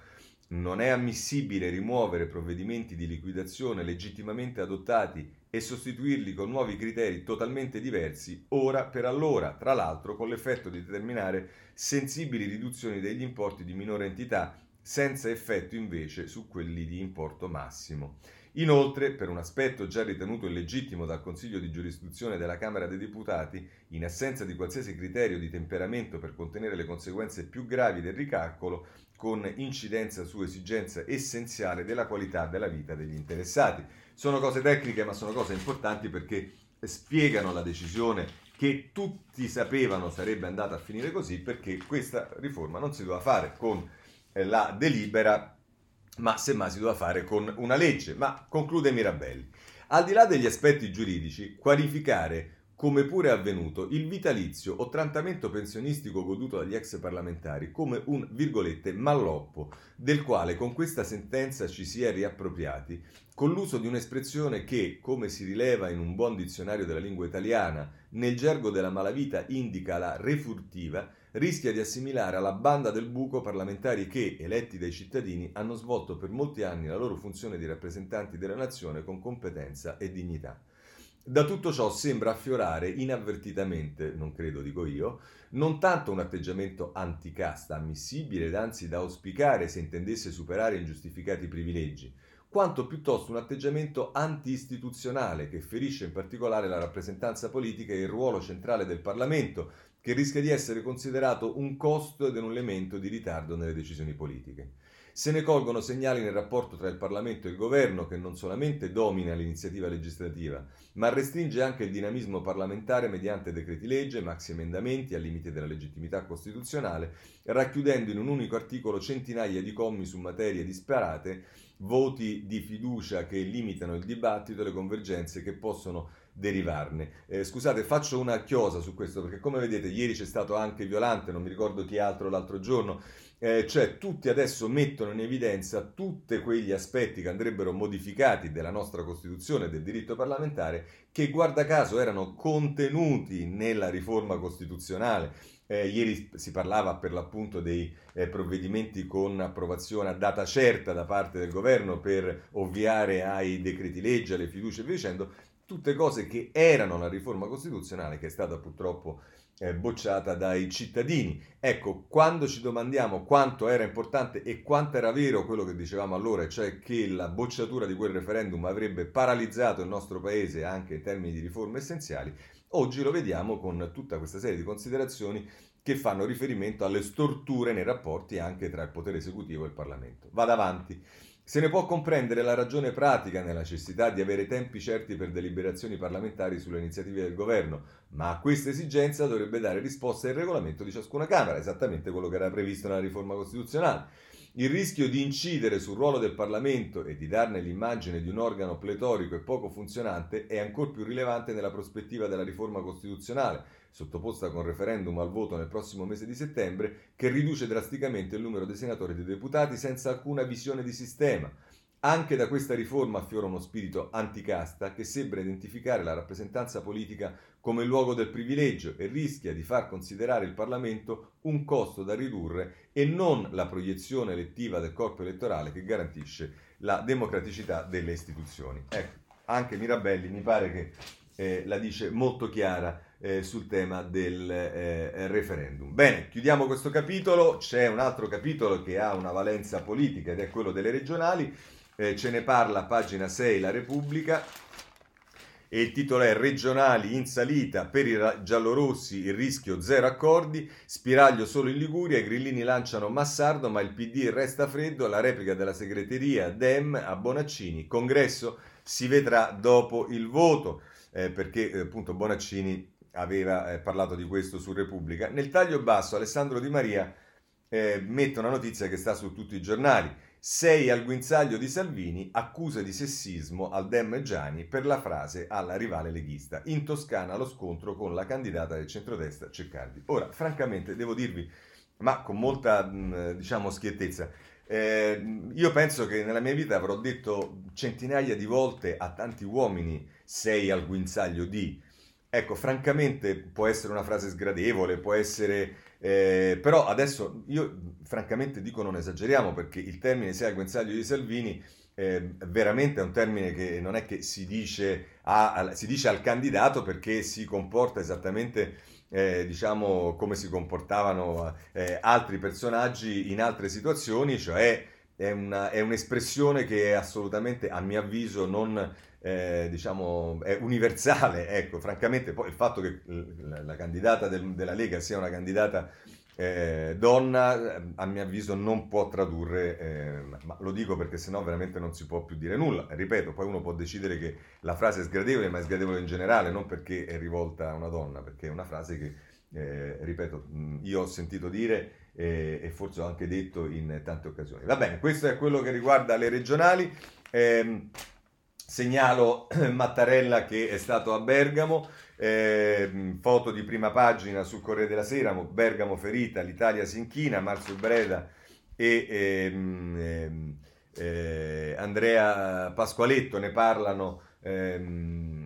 Non è ammissibile rimuovere provvedimenti di liquidazione legittimamente adottati e sostituirli con nuovi criteri totalmente diversi ora per allora, tra l'altro con l'effetto di determinare sensibili riduzioni degli importi di minore entità senza effetto invece su quelli di importo massimo. Inoltre, per un aspetto già ritenuto illegittimo dal Consiglio di giurisdizione della Camera dei Deputati, in assenza di qualsiasi criterio di temperamento per contenere le conseguenze più gravi del ricalcolo, con incidenza su esigenza essenziale della qualità della vita degli interessati. Sono cose tecniche, ma sono cose importanti perché spiegano la decisione che tutti sapevano sarebbe andata a finire così, perché questa riforma non si doveva fare con la delibera, ma semmai si doveva fare con una legge. Ma conclude Mirabelli. Al di là degli aspetti giuridici, qualificare come pure è avvenuto, il vitalizio o trattamento pensionistico goduto dagli ex parlamentari come un, virgolette, malloppo, del quale con questa sentenza ci si è riappropriati, con l'uso di un'espressione che, come si rileva in un buon dizionario della lingua italiana, nel gergo della malavita indica la refurtiva, rischia di assimilare alla banda del buco parlamentari che, eletti dai cittadini, hanno svolto per molti anni la loro funzione di rappresentanti della nazione con competenza e dignità. Da tutto ciò sembra affiorare inavvertitamente, non credo dico io, non tanto un atteggiamento anticasta ammissibile ed anzi da auspicare se intendesse superare ingiustificati privilegi, quanto piuttosto un atteggiamento anti-istituzionale che ferisce in particolare la rappresentanza politica e il ruolo centrale del Parlamento, che rischia di essere considerato un costo ed un elemento di ritardo nelle decisioni politiche. Se ne colgono segnali nel rapporto tra il Parlamento e il Governo che non solamente domina l'iniziativa legislativa, ma restringe anche il dinamismo parlamentare mediante decreti legge, maxi emendamenti al limite della legittimità costituzionale, racchiudendo in un unico articolo centinaia di commi su materie disparate, voti di fiducia che limitano il dibattito e le convergenze che possono derivarne. Eh, scusate, faccio una chiosa su questo perché come vedete ieri c'è stato anche Violante, non mi ricordo chi altro l'altro giorno, eh, cioè tutti adesso mettono in evidenza tutti quegli aspetti che andrebbero modificati della nostra Costituzione, del diritto parlamentare, che guarda caso erano contenuti nella riforma costituzionale. Eh, ieri si parlava per l'appunto dei eh, provvedimenti con approvazione a data certa da parte del governo per ovviare ai decreti legge, alle fiducie e via dicendo tutte cose che erano la riforma costituzionale che è stata purtroppo eh, bocciata dai cittadini. Ecco, quando ci domandiamo quanto era importante e quanto era vero quello che dicevamo allora, cioè che la bocciatura di quel referendum avrebbe paralizzato il nostro paese anche in termini di riforme essenziali, oggi lo vediamo con tutta questa serie di considerazioni che fanno riferimento alle storture nei rapporti anche tra il potere esecutivo e il Parlamento. Vado avanti. Se ne può comprendere la ragione pratica nella necessità di avere tempi certi per deliberazioni parlamentari sulle iniziative del governo, ma a questa esigenza dovrebbe dare risposta il regolamento di ciascuna Camera, esattamente quello che era previsto nella riforma costituzionale. Il rischio di incidere sul ruolo del Parlamento e di darne l'immagine di un organo pletorico e poco funzionante è ancora più rilevante nella prospettiva della riforma costituzionale, sottoposta con referendum al voto nel prossimo mese di settembre, che riduce drasticamente il numero dei senatori e dei deputati senza alcuna visione di sistema. Anche da questa riforma affiora uno spirito anticasta che sembra identificare la rappresentanza politica come luogo del privilegio e rischia di far considerare il Parlamento un costo da ridurre e non la proiezione elettiva del corpo elettorale che garantisce la democraticità delle istituzioni. Ecco, anche Mirabelli mi pare che eh, la dice molto chiara eh, sul tema del eh, referendum. Bene, chiudiamo questo capitolo, c'è un altro capitolo che ha una valenza politica ed è quello delle regionali. Eh, ce ne parla a pagina 6 La Repubblica. E il titolo è Regionali in salita per i giallorossi il rischio zero accordi, spiraglio solo in Liguria, i grillini lanciano Massardo ma il PD resta freddo, la replica della segreteria Dem a Bonaccini, congresso si vedrà dopo il voto, eh, perché eh, appunto Bonaccini aveva eh, parlato di questo su Repubblica. Nel taglio basso Alessandro Di Maria eh, mette una notizia che sta su tutti i giornali. 6 al guinzaglio di Salvini, accuse di sessismo al Dem Gianni per la frase alla rivale leghista. In Toscana lo scontro con la candidata del centrodestra Ceccardi. Ora, francamente, devo dirvi, ma con molta, diciamo, schiettezza, eh, io penso che nella mia vita avrò detto centinaia di volte a tanti uomini 6 al guinzaglio di... Ecco, francamente può essere una frase sgradevole, può essere eh, però adesso io francamente dico non esageriamo perché il termine sia il guinzaglio di Salvini eh, veramente è un termine che non è che si dice, a, si dice al candidato perché si comporta esattamente eh, diciamo come si comportavano eh, altri personaggi in altre situazioni, cioè è, una, è un'espressione che è assolutamente a mio avviso non eh, diciamo, è universale. Ecco, francamente, poi il fatto che la, la candidata del, della Lega sia una candidata eh, donna, a mio avviso, non può tradurre, eh, ma lo dico perché sennò veramente non si può più dire nulla. Ripeto, poi uno può decidere che la frase è sgradevole, ma è sgradevole in generale, non perché è rivolta a una donna, perché è una frase che, eh, ripeto, io ho sentito dire eh, e forse ho anche detto in tante occasioni. Va bene, questo è quello che riguarda le regionali. Eh, Segnalo Mattarella che è stato a Bergamo, eh, foto di prima pagina sul Corriere della Sera, Bergamo ferita, l'Italia si inchina, Marzio Breda e ehm, ehm, eh, Andrea Pasqualetto ne parlano ehm,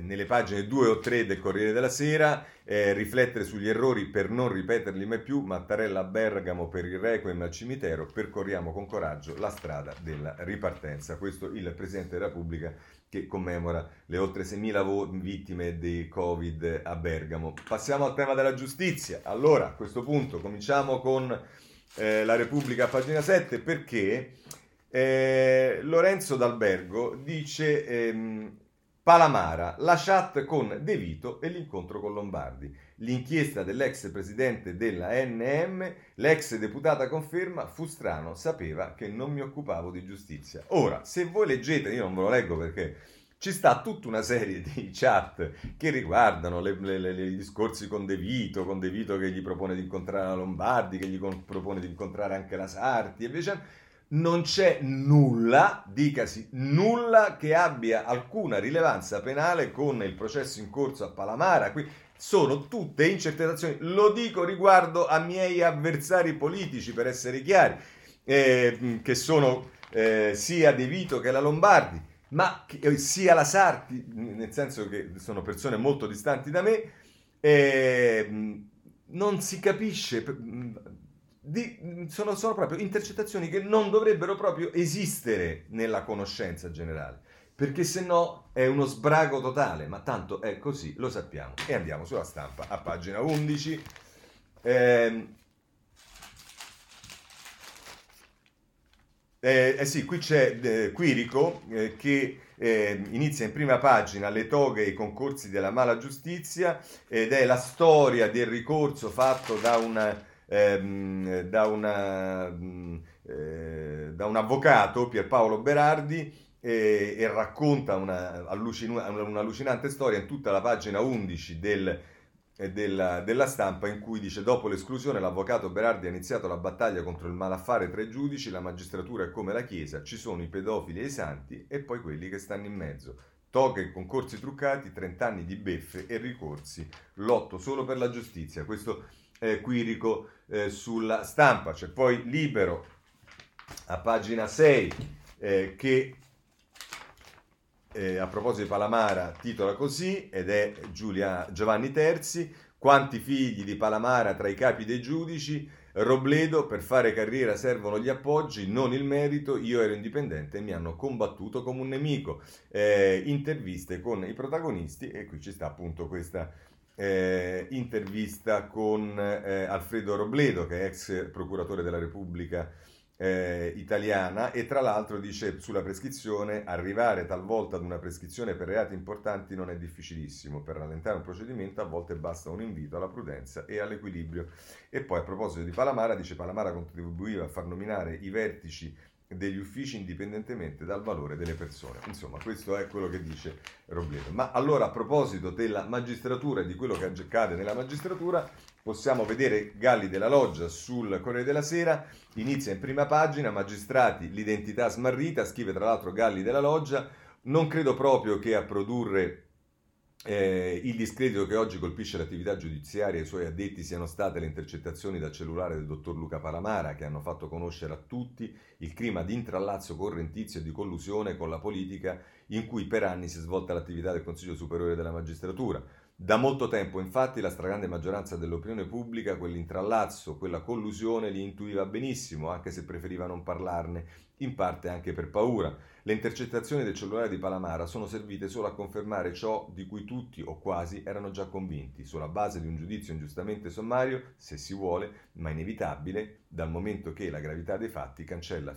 nelle pagine 2 o 3 del Corriere della Sera, eh, riflettere sugli errori per non ripeterli mai più, Mattarella a Bergamo per il Requiem al cimitero, percorriamo con coraggio la strada della ripartenza. Questo il Presidente della Repubblica che commemora le oltre 6.000 vo- vittime di Covid a Bergamo. Passiamo al tema della giustizia. Allora, a questo punto cominciamo con eh, la Repubblica a pagina 7 perché eh, Lorenzo D'Albergo dice... Ehm, Palamara, la chat con De Vito e l'incontro con Lombardi. L'inchiesta dell'ex presidente della NM, l'ex deputata conferma, fu strano, sapeva che non mi occupavo di giustizia. Ora, se voi leggete, io non ve lo leggo perché ci sta tutta una serie di chat che riguardano i discorsi con De Vito, con De Vito che gli propone di incontrare la Lombardi, che gli propone di incontrare anche la Sarti e invece non c'è nulla, dicasi nulla che abbia alcuna rilevanza penale con il processo in corso a Palamara. Qui sono tutte intercettazioni. Lo dico riguardo a miei avversari politici, per essere chiari, eh, che sono eh, sia De Vito che la Lombardi, ma che, eh, sia la Sarti, nel senso che sono persone molto distanti da me. Eh, non si capisce di, sono, sono proprio intercettazioni che non dovrebbero proprio esistere nella conoscenza generale, perché se no è uno sbrago totale, ma tanto è così, lo sappiamo. E andiamo sulla stampa a pagina 11. Eh, eh, eh sì, qui c'è eh, Quirico eh, che eh, inizia in prima pagina le toghe e i concorsi della mala giustizia ed è la storia del ricorso fatto da una ehm, da, una, mm, eh, da, un avvocato, Pierpaolo Berardi, e, e racconta una, allucin- una, allucinante storia in tutta la pagina 11 del della, della, stampa in cui dice dopo l'esclusione l'avvocato Berardi ha iniziato la battaglia contro il malaffare tra i giudici, la magistratura è come la Chiesa, ci sono i pedofili e i santi e poi quelli che stanno in mezzo. Toghe e concorsi truccati, 30 anni di beffe e ricorsi, lotto solo per la giustizia. Questo è quirico eh, sulla stampa. C'è poi Libero a pagina 6 eh, che eh, a proposito di Palamara, titola così ed è Giulia, Giovanni Terzi, quanti figli di Palamara tra i capi dei giudici, Robledo, per fare carriera servono gli appoggi, non il merito, io ero indipendente e mi hanno combattuto come un nemico. Eh, interviste con i protagonisti e qui ci sta appunto questa eh, intervista con eh, Alfredo Robledo, che è ex procuratore della Repubblica eh, italiana e tra l'altro dice sulla prescrizione arrivare talvolta ad una prescrizione per reati importanti non è difficilissimo, per rallentare un procedimento a volte basta un invito alla prudenza e all'equilibrio. E poi a proposito di Palamara dice Palamara contribuiva a far nominare i vertici degli uffici indipendentemente dal valore delle persone. Insomma, questo è quello che dice Robledo. Ma allora a proposito della magistratura e di quello che accade nella magistratura, possiamo vedere Galli della Loggia sul Corriere della Sera, inizia in prima pagina, magistrati, l'identità smarrita, scrive tra l'altro Galli della Loggia, non credo proprio che a produrre eh, il discredito che oggi colpisce l'attività giudiziaria e i suoi addetti siano state le intercettazioni dal cellulare del dottor Luca Palamara che hanno fatto conoscere a tutti il clima di intrallazzo correntizio e di collusione con la politica in cui per anni si è svolta l'attività del Consiglio Superiore della Magistratura. Da molto tempo, infatti, la stragrande maggioranza dell'opinione pubblica quell'intrallazzo, quella collusione li intuiva benissimo, anche se preferiva non parlarne, in parte anche per paura. Le intercettazioni del cellulare di Palamara sono servite solo a confermare ciò di cui tutti o quasi erano già convinti, sulla base di un giudizio ingiustamente sommario, se si vuole, ma inevitabile, dal momento che la gravità dei fatti cancella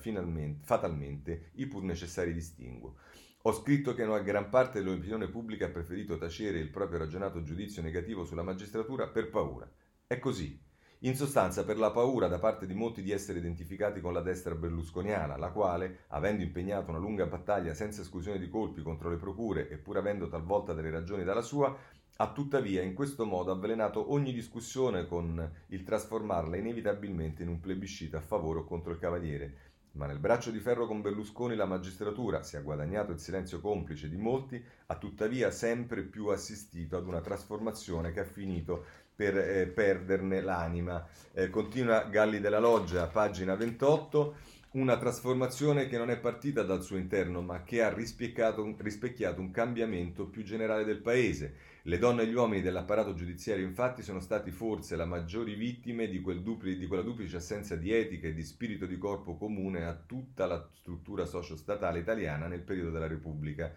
fatalmente i pur necessari distinguo. Ho scritto che una gran parte dell'opinione pubblica ha preferito tacere il proprio ragionato giudizio negativo sulla magistratura per paura. È così. In sostanza per la paura da parte di molti di essere identificati con la destra berlusconiana, la quale, avendo impegnato una lunga battaglia senza esclusione di colpi contro le procure e pur avendo talvolta delle ragioni dalla sua, ha tuttavia in questo modo avvelenato ogni discussione con il trasformarla inevitabilmente in un plebiscito a favore o contro il cavaliere, ma nel braccio di ferro con Berlusconi la magistratura, si è guadagnato il silenzio complice di molti, ha tuttavia sempre più assistito ad una trasformazione che ha finito per eh, perderne l'anima. Eh, continua Galli della Loggia, pagina 28, una trasformazione che non è partita dal suo interno, ma che ha rispecchiato un cambiamento più generale del paese le donne e gli uomini dell'apparato giudiziario infatti sono stati forse le maggiori vittime di, quel dupli, di quella duplice assenza di etica e di spirito di corpo comune a tutta la struttura socio-statale italiana nel periodo della Repubblica.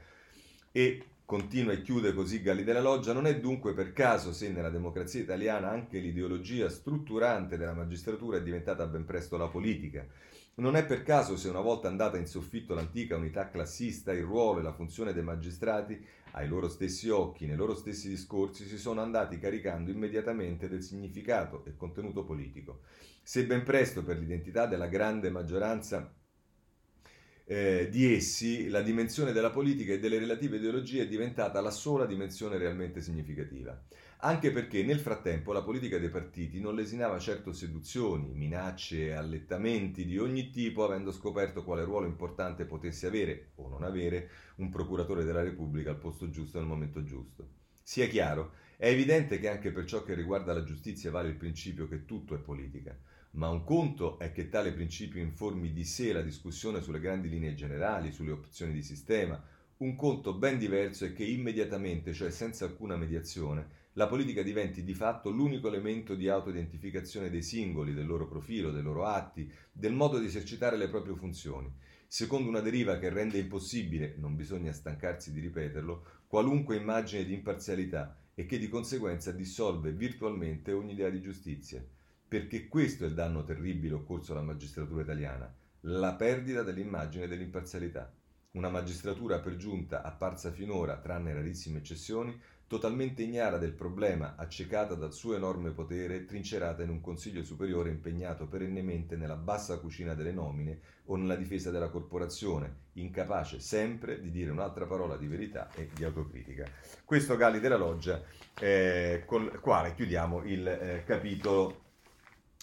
E continua e chiude così Galli della Loggia, non è dunque per caso se nella democrazia italiana anche l'ideologia strutturante della magistratura è diventata ben presto la politica. Non è per caso se una volta andata in soffitto l'antica unità classista, il ruolo e la funzione dei magistrati ai loro stessi occhi, nei loro stessi discorsi, si sono andati caricando immediatamente del significato e contenuto politico. Se ben presto per l'identità della grande maggioranza eh, di essi la dimensione della politica e delle relative ideologie è diventata la sola dimensione realmente significativa anche perché nel frattempo la politica dei partiti non lesinava certo seduzioni, minacce e allettamenti di ogni tipo, avendo scoperto quale ruolo importante potesse avere o non avere un procuratore della Repubblica al posto giusto nel momento giusto. Sia chiaro, è evidente che anche per ciò che riguarda la giustizia vale il principio che tutto è politica, ma un conto è che tale principio informi di sé la discussione sulle grandi linee generali, sulle opzioni di sistema, un conto ben diverso è che immediatamente, cioè senza alcuna mediazione, la politica diventi di fatto l'unico elemento di autoidentificazione dei singoli, del loro profilo, dei loro atti, del modo di esercitare le proprie funzioni, secondo una deriva che rende impossibile, non bisogna stancarsi di ripeterlo, qualunque immagine di imparzialità e che di conseguenza dissolve virtualmente ogni idea di giustizia. Perché questo è il danno terribile occorso alla magistratura italiana, la perdita dell'immagine dell'imparzialità. Una magistratura per giunta apparsa finora, tranne rarissime eccezioni, totalmente ignara del problema, accecata dal suo enorme potere, trincerata in un Consiglio superiore impegnato perennemente nella bassa cucina delle nomine o nella difesa della corporazione, incapace sempre di dire un'altra parola di verità e di autocritica. Questo Galli della Loggia, eh, col quale chiudiamo il eh, capitolo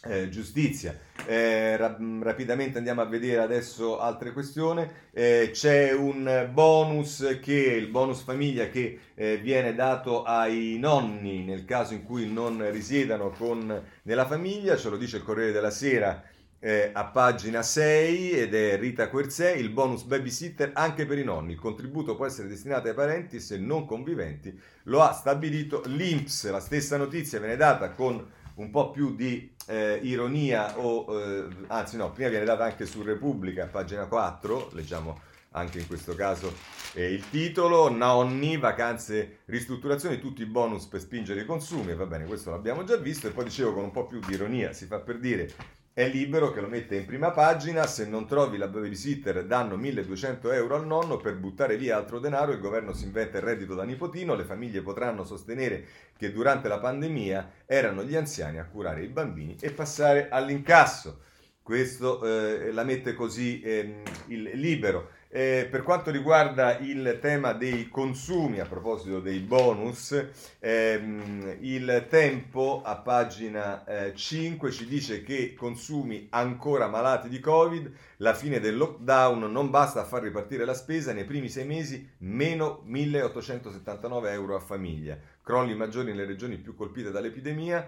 eh, giustizia. Eh, ra- rapidamente andiamo a vedere adesso altre questioni. Eh, c'è un bonus che il bonus famiglia che eh, viene dato ai nonni nel caso in cui non risiedano con, nella famiglia, ce lo dice il Corriere della Sera. Eh, a pagina 6 ed è Rita Querzè, il bonus babysitter anche per i nonni. Il contributo può essere destinato ai parenti se non conviventi. Lo ha stabilito l'INPS. La stessa notizia viene data con un po' più di eh, ironia o eh, anzi no, prima viene data anche su Repubblica, pagina 4, leggiamo anche in questo caso eh, il titolo, nonni, vacanze, ristrutturazioni, tutti i bonus per spingere i consumi, va bene, questo l'abbiamo già visto e poi dicevo con un po' più di ironia, si fa per dire è libero che lo mette in prima pagina, se non trovi la babysitter danno 1200 euro al nonno per buttare via altro denaro, il governo si inventa il reddito da nipotino, le famiglie potranno sostenere che durante la pandemia erano gli anziani a curare i bambini e passare all'incasso. Questo eh, la mette così eh, il libero. Eh, per quanto riguarda il tema dei consumi, a proposito dei bonus, ehm, il tempo a pagina eh, 5 ci dice che consumi ancora malati di Covid, la fine del lockdown non basta a far ripartire la spesa, nei primi sei mesi meno 1879 euro a famiglia, crolli maggiori nelle regioni più colpite dall'epidemia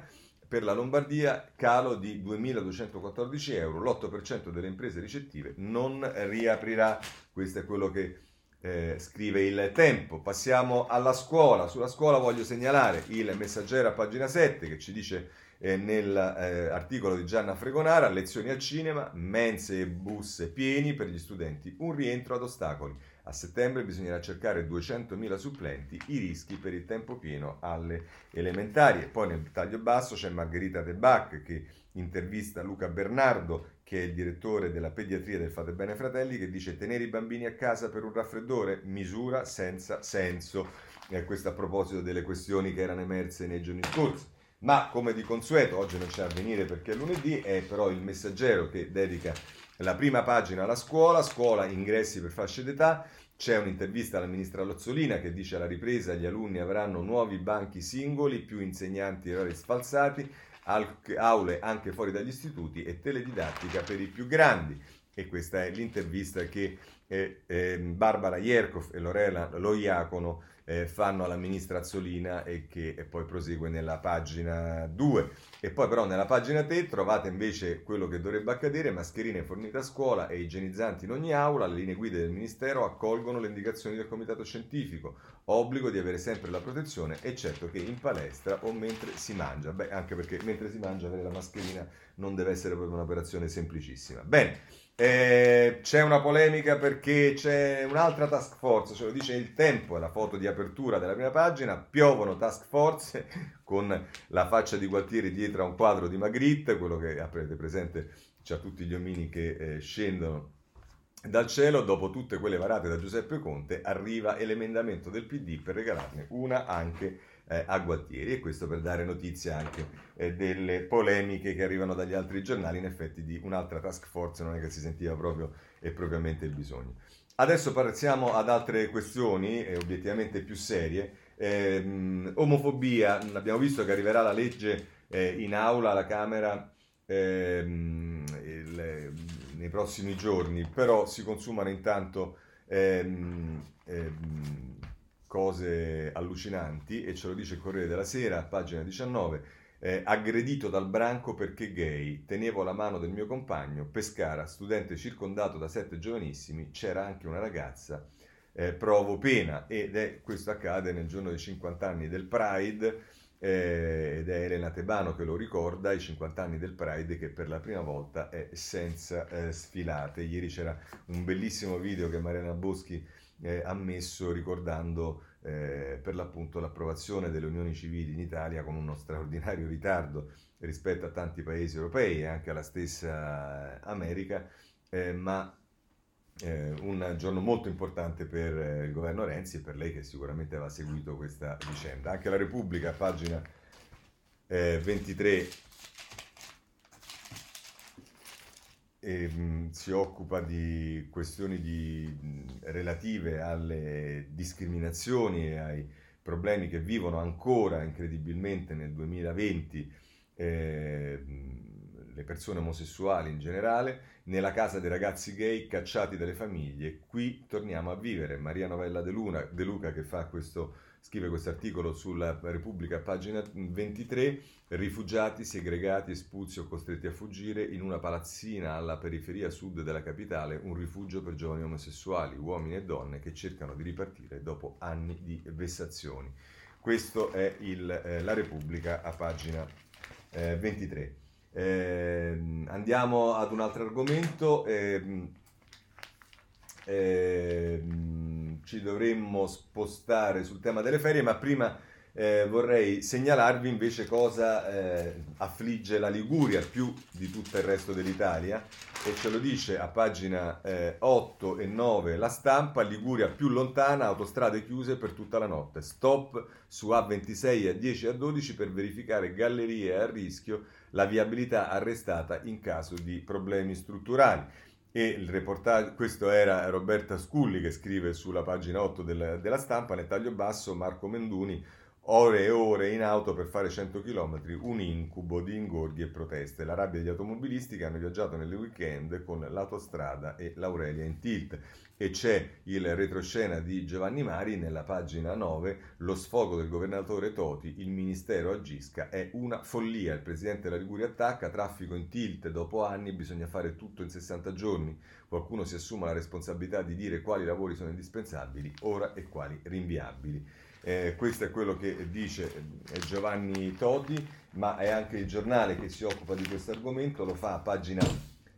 per la Lombardia calo di 2.214 euro, l'8% delle imprese ricettive non riaprirà, questo è quello che eh, scrive il tempo. Passiamo alla scuola, sulla scuola voglio segnalare il messaggero a pagina 7 che ci dice eh, nell'articolo eh, di Gianna Fregonara, lezioni al cinema, mense e bus pieni per gli studenti, un rientro ad ostacoli. A settembre bisognerà cercare 200.000 supplenti, i rischi per il tempo pieno alle elementari. E poi nel taglio basso c'è Margherita De Bac che intervista Luca Bernardo, che è il direttore della pediatria del Fate Bene Fratelli, che dice tenere i bambini a casa per un raffreddore, misura senza senso. E questo a proposito delle questioni che erano emerse nei giorni scorsi. Ma come di consueto, oggi non c'è a venire perché è lunedì, è però il messaggero che dedica la prima pagina alla scuola, scuola ingressi per fasce d'età, c'è un'intervista alla ministra Lozzolina che dice alla ripresa gli alunni avranno nuovi banchi singoli, più insegnanti e orari sfalsati, aule anche fuori dagli istituti e teledidattica per i più grandi. E questa è l'intervista che eh, eh, Barbara Ierkov e Lorela Loiacono eh, fanno alla ministra Azzolina e che e poi prosegue nella pagina 2. E poi però nella pagina 3 trovate invece quello che dovrebbe accadere, mascherine fornite a scuola e igienizzanti in ogni aula, le linee guida del Ministero accolgono le indicazioni del Comitato Scientifico, obbligo di avere sempre la protezione, eccetto che in palestra o mentre si mangia. Beh, anche perché mentre si mangia avere la mascherina non deve essere proprio un'operazione semplicissima. Bene. Eh, c'è una polemica perché c'è un'altra task force, ce lo dice il tempo, è la foto di apertura della prima pagina, piovono task force con la faccia di Gualtieri dietro a un quadro di Magritte, quello che avrete presente, c'ha tutti gli omini che eh, scendono dal cielo, dopo tutte quelle varate da Giuseppe Conte, arriva l'emendamento del PD per regalarne una anche eh, a Gualtieri e questo per dare notizia anche eh, delle polemiche che arrivano dagli altri giornali, in effetti di un'altra task force non è che si sentiva proprio e propriamente il bisogno. Adesso passiamo ad altre questioni, eh, obiettivamente più serie. Eh, omofobia, abbiamo visto che arriverà la legge eh, in aula alla Camera ehm, il, nei prossimi giorni, però si consumano intanto ehm, ehm, cose allucinanti e ce lo dice il Corriere della Sera, pagina 19, eh, aggredito dal branco perché gay, tenevo la mano del mio compagno, Pescara, studente circondato da sette giovanissimi, c'era anche una ragazza, eh, provo pena ed è, questo accade nel giorno dei 50 anni del Pride eh, ed è Elena Tebano che lo ricorda, i 50 anni del Pride che per la prima volta è senza eh, sfilate. Ieri c'era un bellissimo video che Mariana Boschi eh, ammesso ricordando eh, per l'appunto l'approvazione delle unioni civili in Italia con uno straordinario ritardo rispetto a tanti paesi europei e anche alla stessa America, eh, ma eh, un giorno molto importante per eh, il governo Renzi e per lei che sicuramente aveva seguito questa vicenda. Anche la Repubblica, pagina 23, eh, e, mh, si occupa di questioni di, relative alle discriminazioni e ai problemi che vivono ancora incredibilmente nel 2020 eh, le persone omosessuali in generale, nella casa dei ragazzi gay cacciati dalle famiglie. Qui torniamo a vivere. Maria Novella De, Luna, De Luca che fa questo scrive questo articolo sulla Repubblica, pagina 23, rifugiati, segregati, espulsi o costretti a fuggire in una palazzina alla periferia sud della capitale, un rifugio per giovani omosessuali, uomini e donne che cercano di ripartire dopo anni di vessazioni. Questo è il, eh, la Repubblica a pagina eh, 23. Eh, andiamo ad un altro argomento. Eh, eh, ci dovremmo spostare sul tema delle ferie, ma prima eh, vorrei segnalarvi invece cosa eh, affligge la Liguria più di tutto il resto dell'Italia e ce lo dice a pagina eh, 8 e 9 la stampa, Liguria più lontana, autostrade chiuse per tutta la notte, stop su A26 a 10 e a 12 per verificare gallerie a rischio, la viabilità arrestata in caso di problemi strutturali e il reportaggio, questo era Roberta Sculli che scrive sulla pagina 8 del, della stampa, nel taglio basso Marco Menduni, ore e ore in auto per fare 100 km, un incubo di ingorghi e proteste. La rabbia degli automobilisti che hanno viaggiato nelle weekend con l'autostrada e l'Aurelia in tilt. E c'è il retroscena di Giovanni Mari nella pagina 9, lo sfogo del governatore Toti, il ministero agisca, è una follia, il presidente della Liguria attacca, traffico in tilt, dopo anni bisogna fare tutto in 60 giorni, qualcuno si assuma la responsabilità di dire quali lavori sono indispensabili ora e quali rinviabili. Eh, questo è quello che dice eh, Giovanni Toti, ma è anche il giornale che si occupa di questo argomento, lo fa a pagina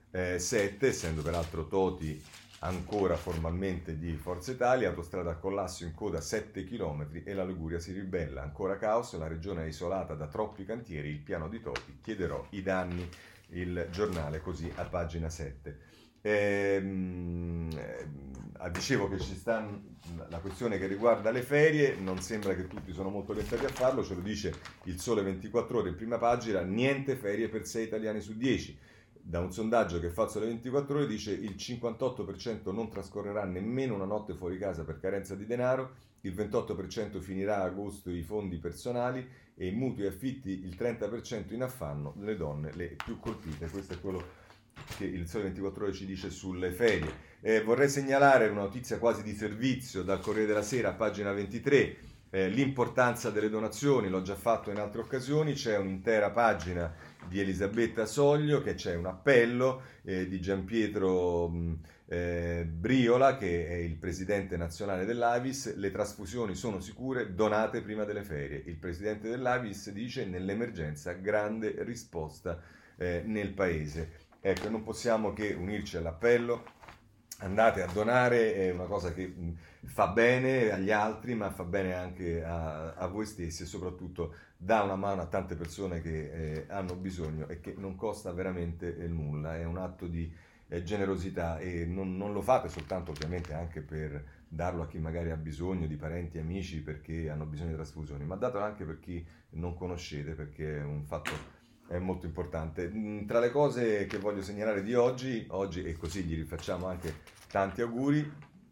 eh, 7, essendo peraltro Toti ancora formalmente di Forza Italia, autostrada a collasso in coda 7 km e la Liguria si ribella, ancora caos, la regione è isolata da troppi cantieri, il piano di Toti, chiederò i danni, il giornale così a pagina 7. Ehm, eh, dicevo che ci sta la questione che riguarda le ferie, non sembra che tutti sono molto orientati a farlo, ce lo dice il Sole 24 ore in prima pagina, niente ferie per 6 italiani su 10 da un sondaggio che fa sulle 24 ore dice il 58% non trascorrerà nemmeno una notte fuori casa per carenza di denaro, il 28% finirà a agosto i fondi personali e i mutui affitti il 30% in affanno le donne le più colpite. Questo è quello che il Sole 24 Ore ci dice sulle ferie. Eh, vorrei segnalare una notizia quasi di servizio dal Corriere della Sera, pagina 23, eh, l'importanza delle donazioni, l'ho già fatto in altre occasioni, c'è un'intera pagina di Elisabetta Soglio, che c'è un appello eh, di Giampietro eh, Briola, che è il presidente nazionale dell'Avis, le trasfusioni sono sicure, donate prima delle ferie. Il presidente dell'Avis dice nell'emergenza grande risposta eh, nel paese. Ecco, non possiamo che unirci all'appello, andate a donare, è una cosa che fa bene agli altri, ma fa bene anche a, a voi stessi e soprattutto dà una mano a tante persone che eh, hanno bisogno e che non costa veramente eh, nulla, è un atto di eh, generosità e non, non, lo fate soltanto ovviamente anche per darlo a chi magari ha bisogno di parenti amici perché hanno bisogno di trasfusioni, ma datelo anche per chi non conoscete perché è un fatto è molto importante. Mm, tra le cose che voglio segnalare di oggi, oggi e così gli rifacciamo anche tanti auguri,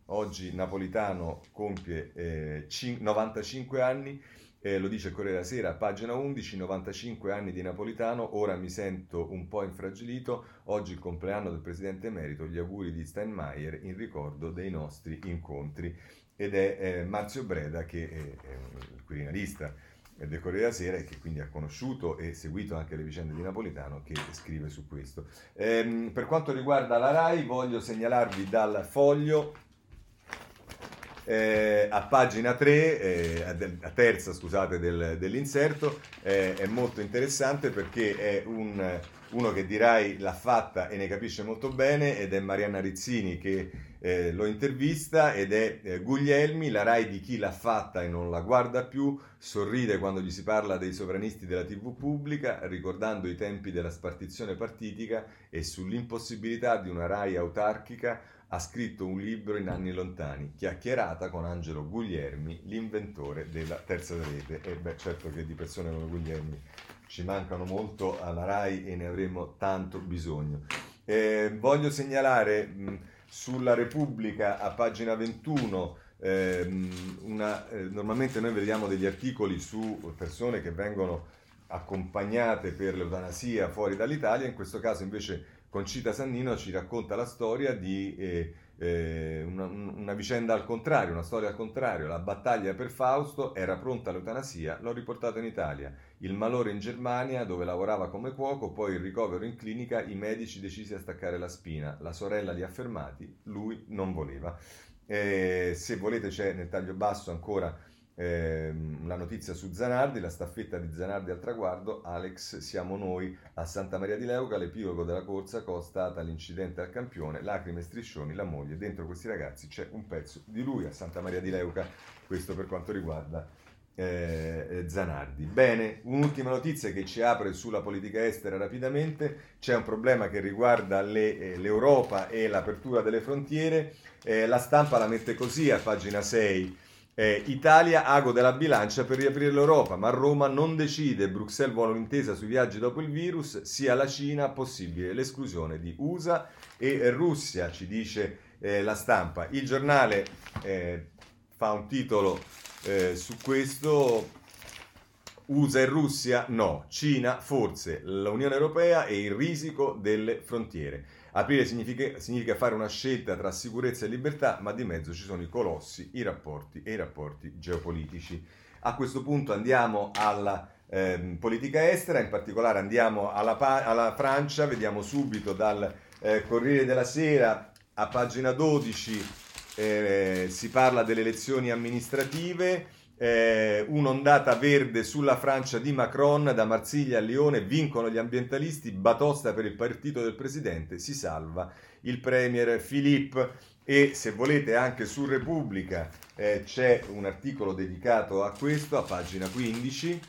oggi Napolitano compie eh, 95 anni eh, lo dice Corriere della Sera, pagina 11, 95 anni di Napolitano, ora mi sento un po' infragilito, oggi il compleanno del presidente emerito, gli auguri di Steinmeier in ricordo dei nostri incontri. Ed è eh, Marzio Breda, che è, è il quirinalista del Corriere della Sera e che quindi ha conosciuto e seguito anche le vicende di Napolitano, che scrive su questo. Ehm, per quanto riguarda la RAI, voglio segnalarvi dal foglio eh, a pagina 3, eh, a terza scusate, del, dell'inserto, eh, è molto interessante perché è un, uno che dirai l'ha fatta e ne capisce molto bene ed è Marianna Rizzini che eh, lo intervista ed è eh, Guglielmi, la RAI di chi l'ha fatta e non la guarda più, sorride quando gli si parla dei sovranisti della TV pubblica, ricordando i tempi della spartizione partitica e sull'impossibilità di una RAI autarchica ha scritto un libro in anni lontani, chiacchierata con Angelo Guglielmi, l'inventore della terza rete. E beh, certo che di persone come Guglielmi ci mancano molto alla RAI e ne avremo tanto bisogno. Eh, voglio segnalare mh, sulla Repubblica a pagina 21 ehm, una, eh, normalmente noi vediamo degli articoli su persone che vengono accompagnate per l'eutanasia fuori dall'Italia, in questo caso invece Concita Sannino ci racconta la storia di eh, eh, una, una, vicenda al contrario, una storia al contrario. La battaglia per Fausto era pronta all'eutanasia, l'ho riportato in Italia. Il malore in Germania, dove lavorava come cuoco, poi il ricovero in clinica, i medici decisi a staccare la spina. La sorella li ha fermati, lui non voleva. Eh, se volete c'è nel taglio basso ancora eh, la notizia su Zanardi, la staffetta di Zanardi al traguardo, Alex siamo noi. A Santa Maria di Leuca, l'epilogo della corsa costata l'incidente al campione, lacrime e striscioni, la moglie, dentro questi ragazzi c'è un pezzo di lui a Santa Maria di Leuca, questo per quanto riguarda eh, Zanardi. Bene, un'ultima notizia che ci apre sulla politica estera rapidamente, c'è un problema che riguarda le, eh, l'Europa e l'apertura delle frontiere, eh, la stampa la mette così a pagina 6. Eh, Italia ago della bilancia per riaprire l'Europa, ma Roma non decide. Bruxelles vuole un'intesa sui viaggi dopo il virus, sia la Cina possibile l'esclusione di USA e Russia, ci dice eh, la stampa. Il giornale eh, fa un titolo eh, su questo USA e Russia no, Cina forse, l'Unione Europea e il risico delle frontiere. Aprire significa, significa, fare una scelta tra sicurezza e libertà, ma di mezzo ci sono i colossi, i rapporti e i rapporti geopolitici. A questo punto andiamo alla eh, politica estera, in particolare andiamo alla, alla Francia, vediamo subito dal eh, Corriere della Sera a pagina 12 eh, si parla delle elezioni amministrative, eh, un'ondata verde sulla Francia di Macron, da Marsiglia a Lione, vincono gli ambientalisti, batosta per il partito del presidente, si salva il premier Philippe. E se volete anche su Repubblica eh, c'è un articolo dedicato a questo, a pagina 15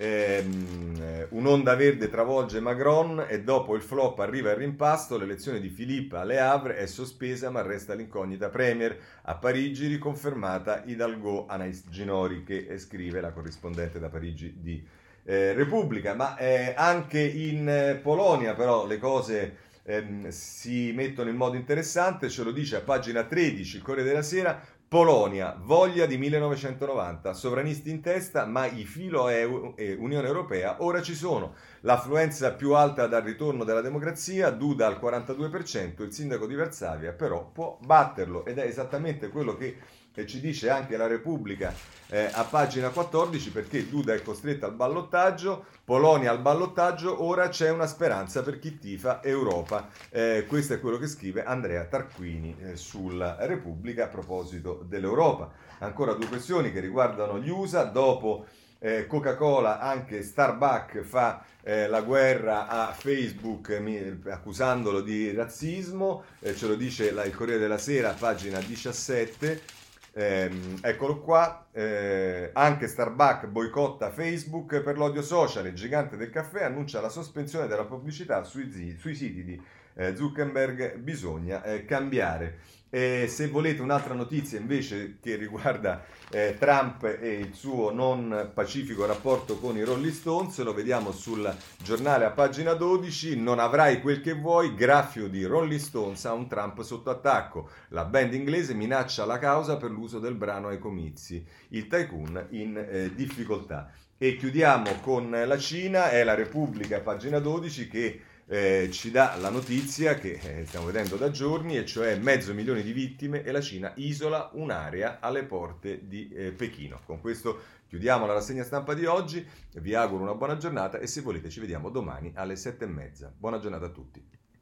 ehm, un'onda verde travolge Macron e dopo il flop arriva il rimpasto, l'elezione di Philippe alle Havre è sospesa ma resta l'incognita Premier. A Parigi riconfermata Hidalgo Anais Ginori che scrive la corrispondente da Parigi di eh, Repubblica, ma eh, anche in eh, Polonia però le cose ehm, si mettono in modo interessante, ce lo dice a pagina 13 il Corriere della Sera, Polonia, voglia di 1990, sovranisti in testa, ma i filo EU e Unione Europea ora ci sono. L'affluenza più alta dal ritorno della democrazia, Duda al 42%, il sindaco di Varsavia però può batterlo ed è esattamente quello che che ci dice anche la Repubblica eh, a pagina 14 perché Duda è costretta al ballottaggio, Polonia al ballottaggio, ora c'è una speranza per chi tifa Europa. Eh, questo è quello che scrive Andrea Tarquini eh, sulla Repubblica a proposito dell'Europa. Ancora due questioni che riguardano gli USA, dopo eh, Coca-Cola, anche Starbucks fa eh, la guerra a Facebook mi, accusandolo di razzismo, eh, ce lo dice la, il Corriere della Sera, pagina 17. Eh, eccolo qua, eh, anche Starbucks boicotta Facebook per l'odio social, il gigante del caffè annuncia la sospensione della pubblicità sui, sui siti di eh, Zuckerberg, bisogna eh, cambiare. E se volete un'altra notizia invece che riguarda eh, Trump e il suo non pacifico rapporto con i Rolling Stones, lo vediamo sul giornale a pagina 12, non avrai quel che vuoi, graffio di Rolling Stones a un Trump sotto attacco. La band inglese minaccia la causa per l'uso del brano ai comizi. Il tycoon in eh, difficoltà. E chiudiamo con la Cina, è la Repubblica, pagina 12, che eh, ci dà la notizia che eh, stiamo vedendo da giorni, e cioè mezzo milione di vittime e la Cina isola un'area alle porte di eh, Pechino. Con questo chiudiamo la rassegna stampa di oggi, vi auguro una buona giornata e se volete ci vediamo domani alle sette e mezza. Buona giornata a tutti.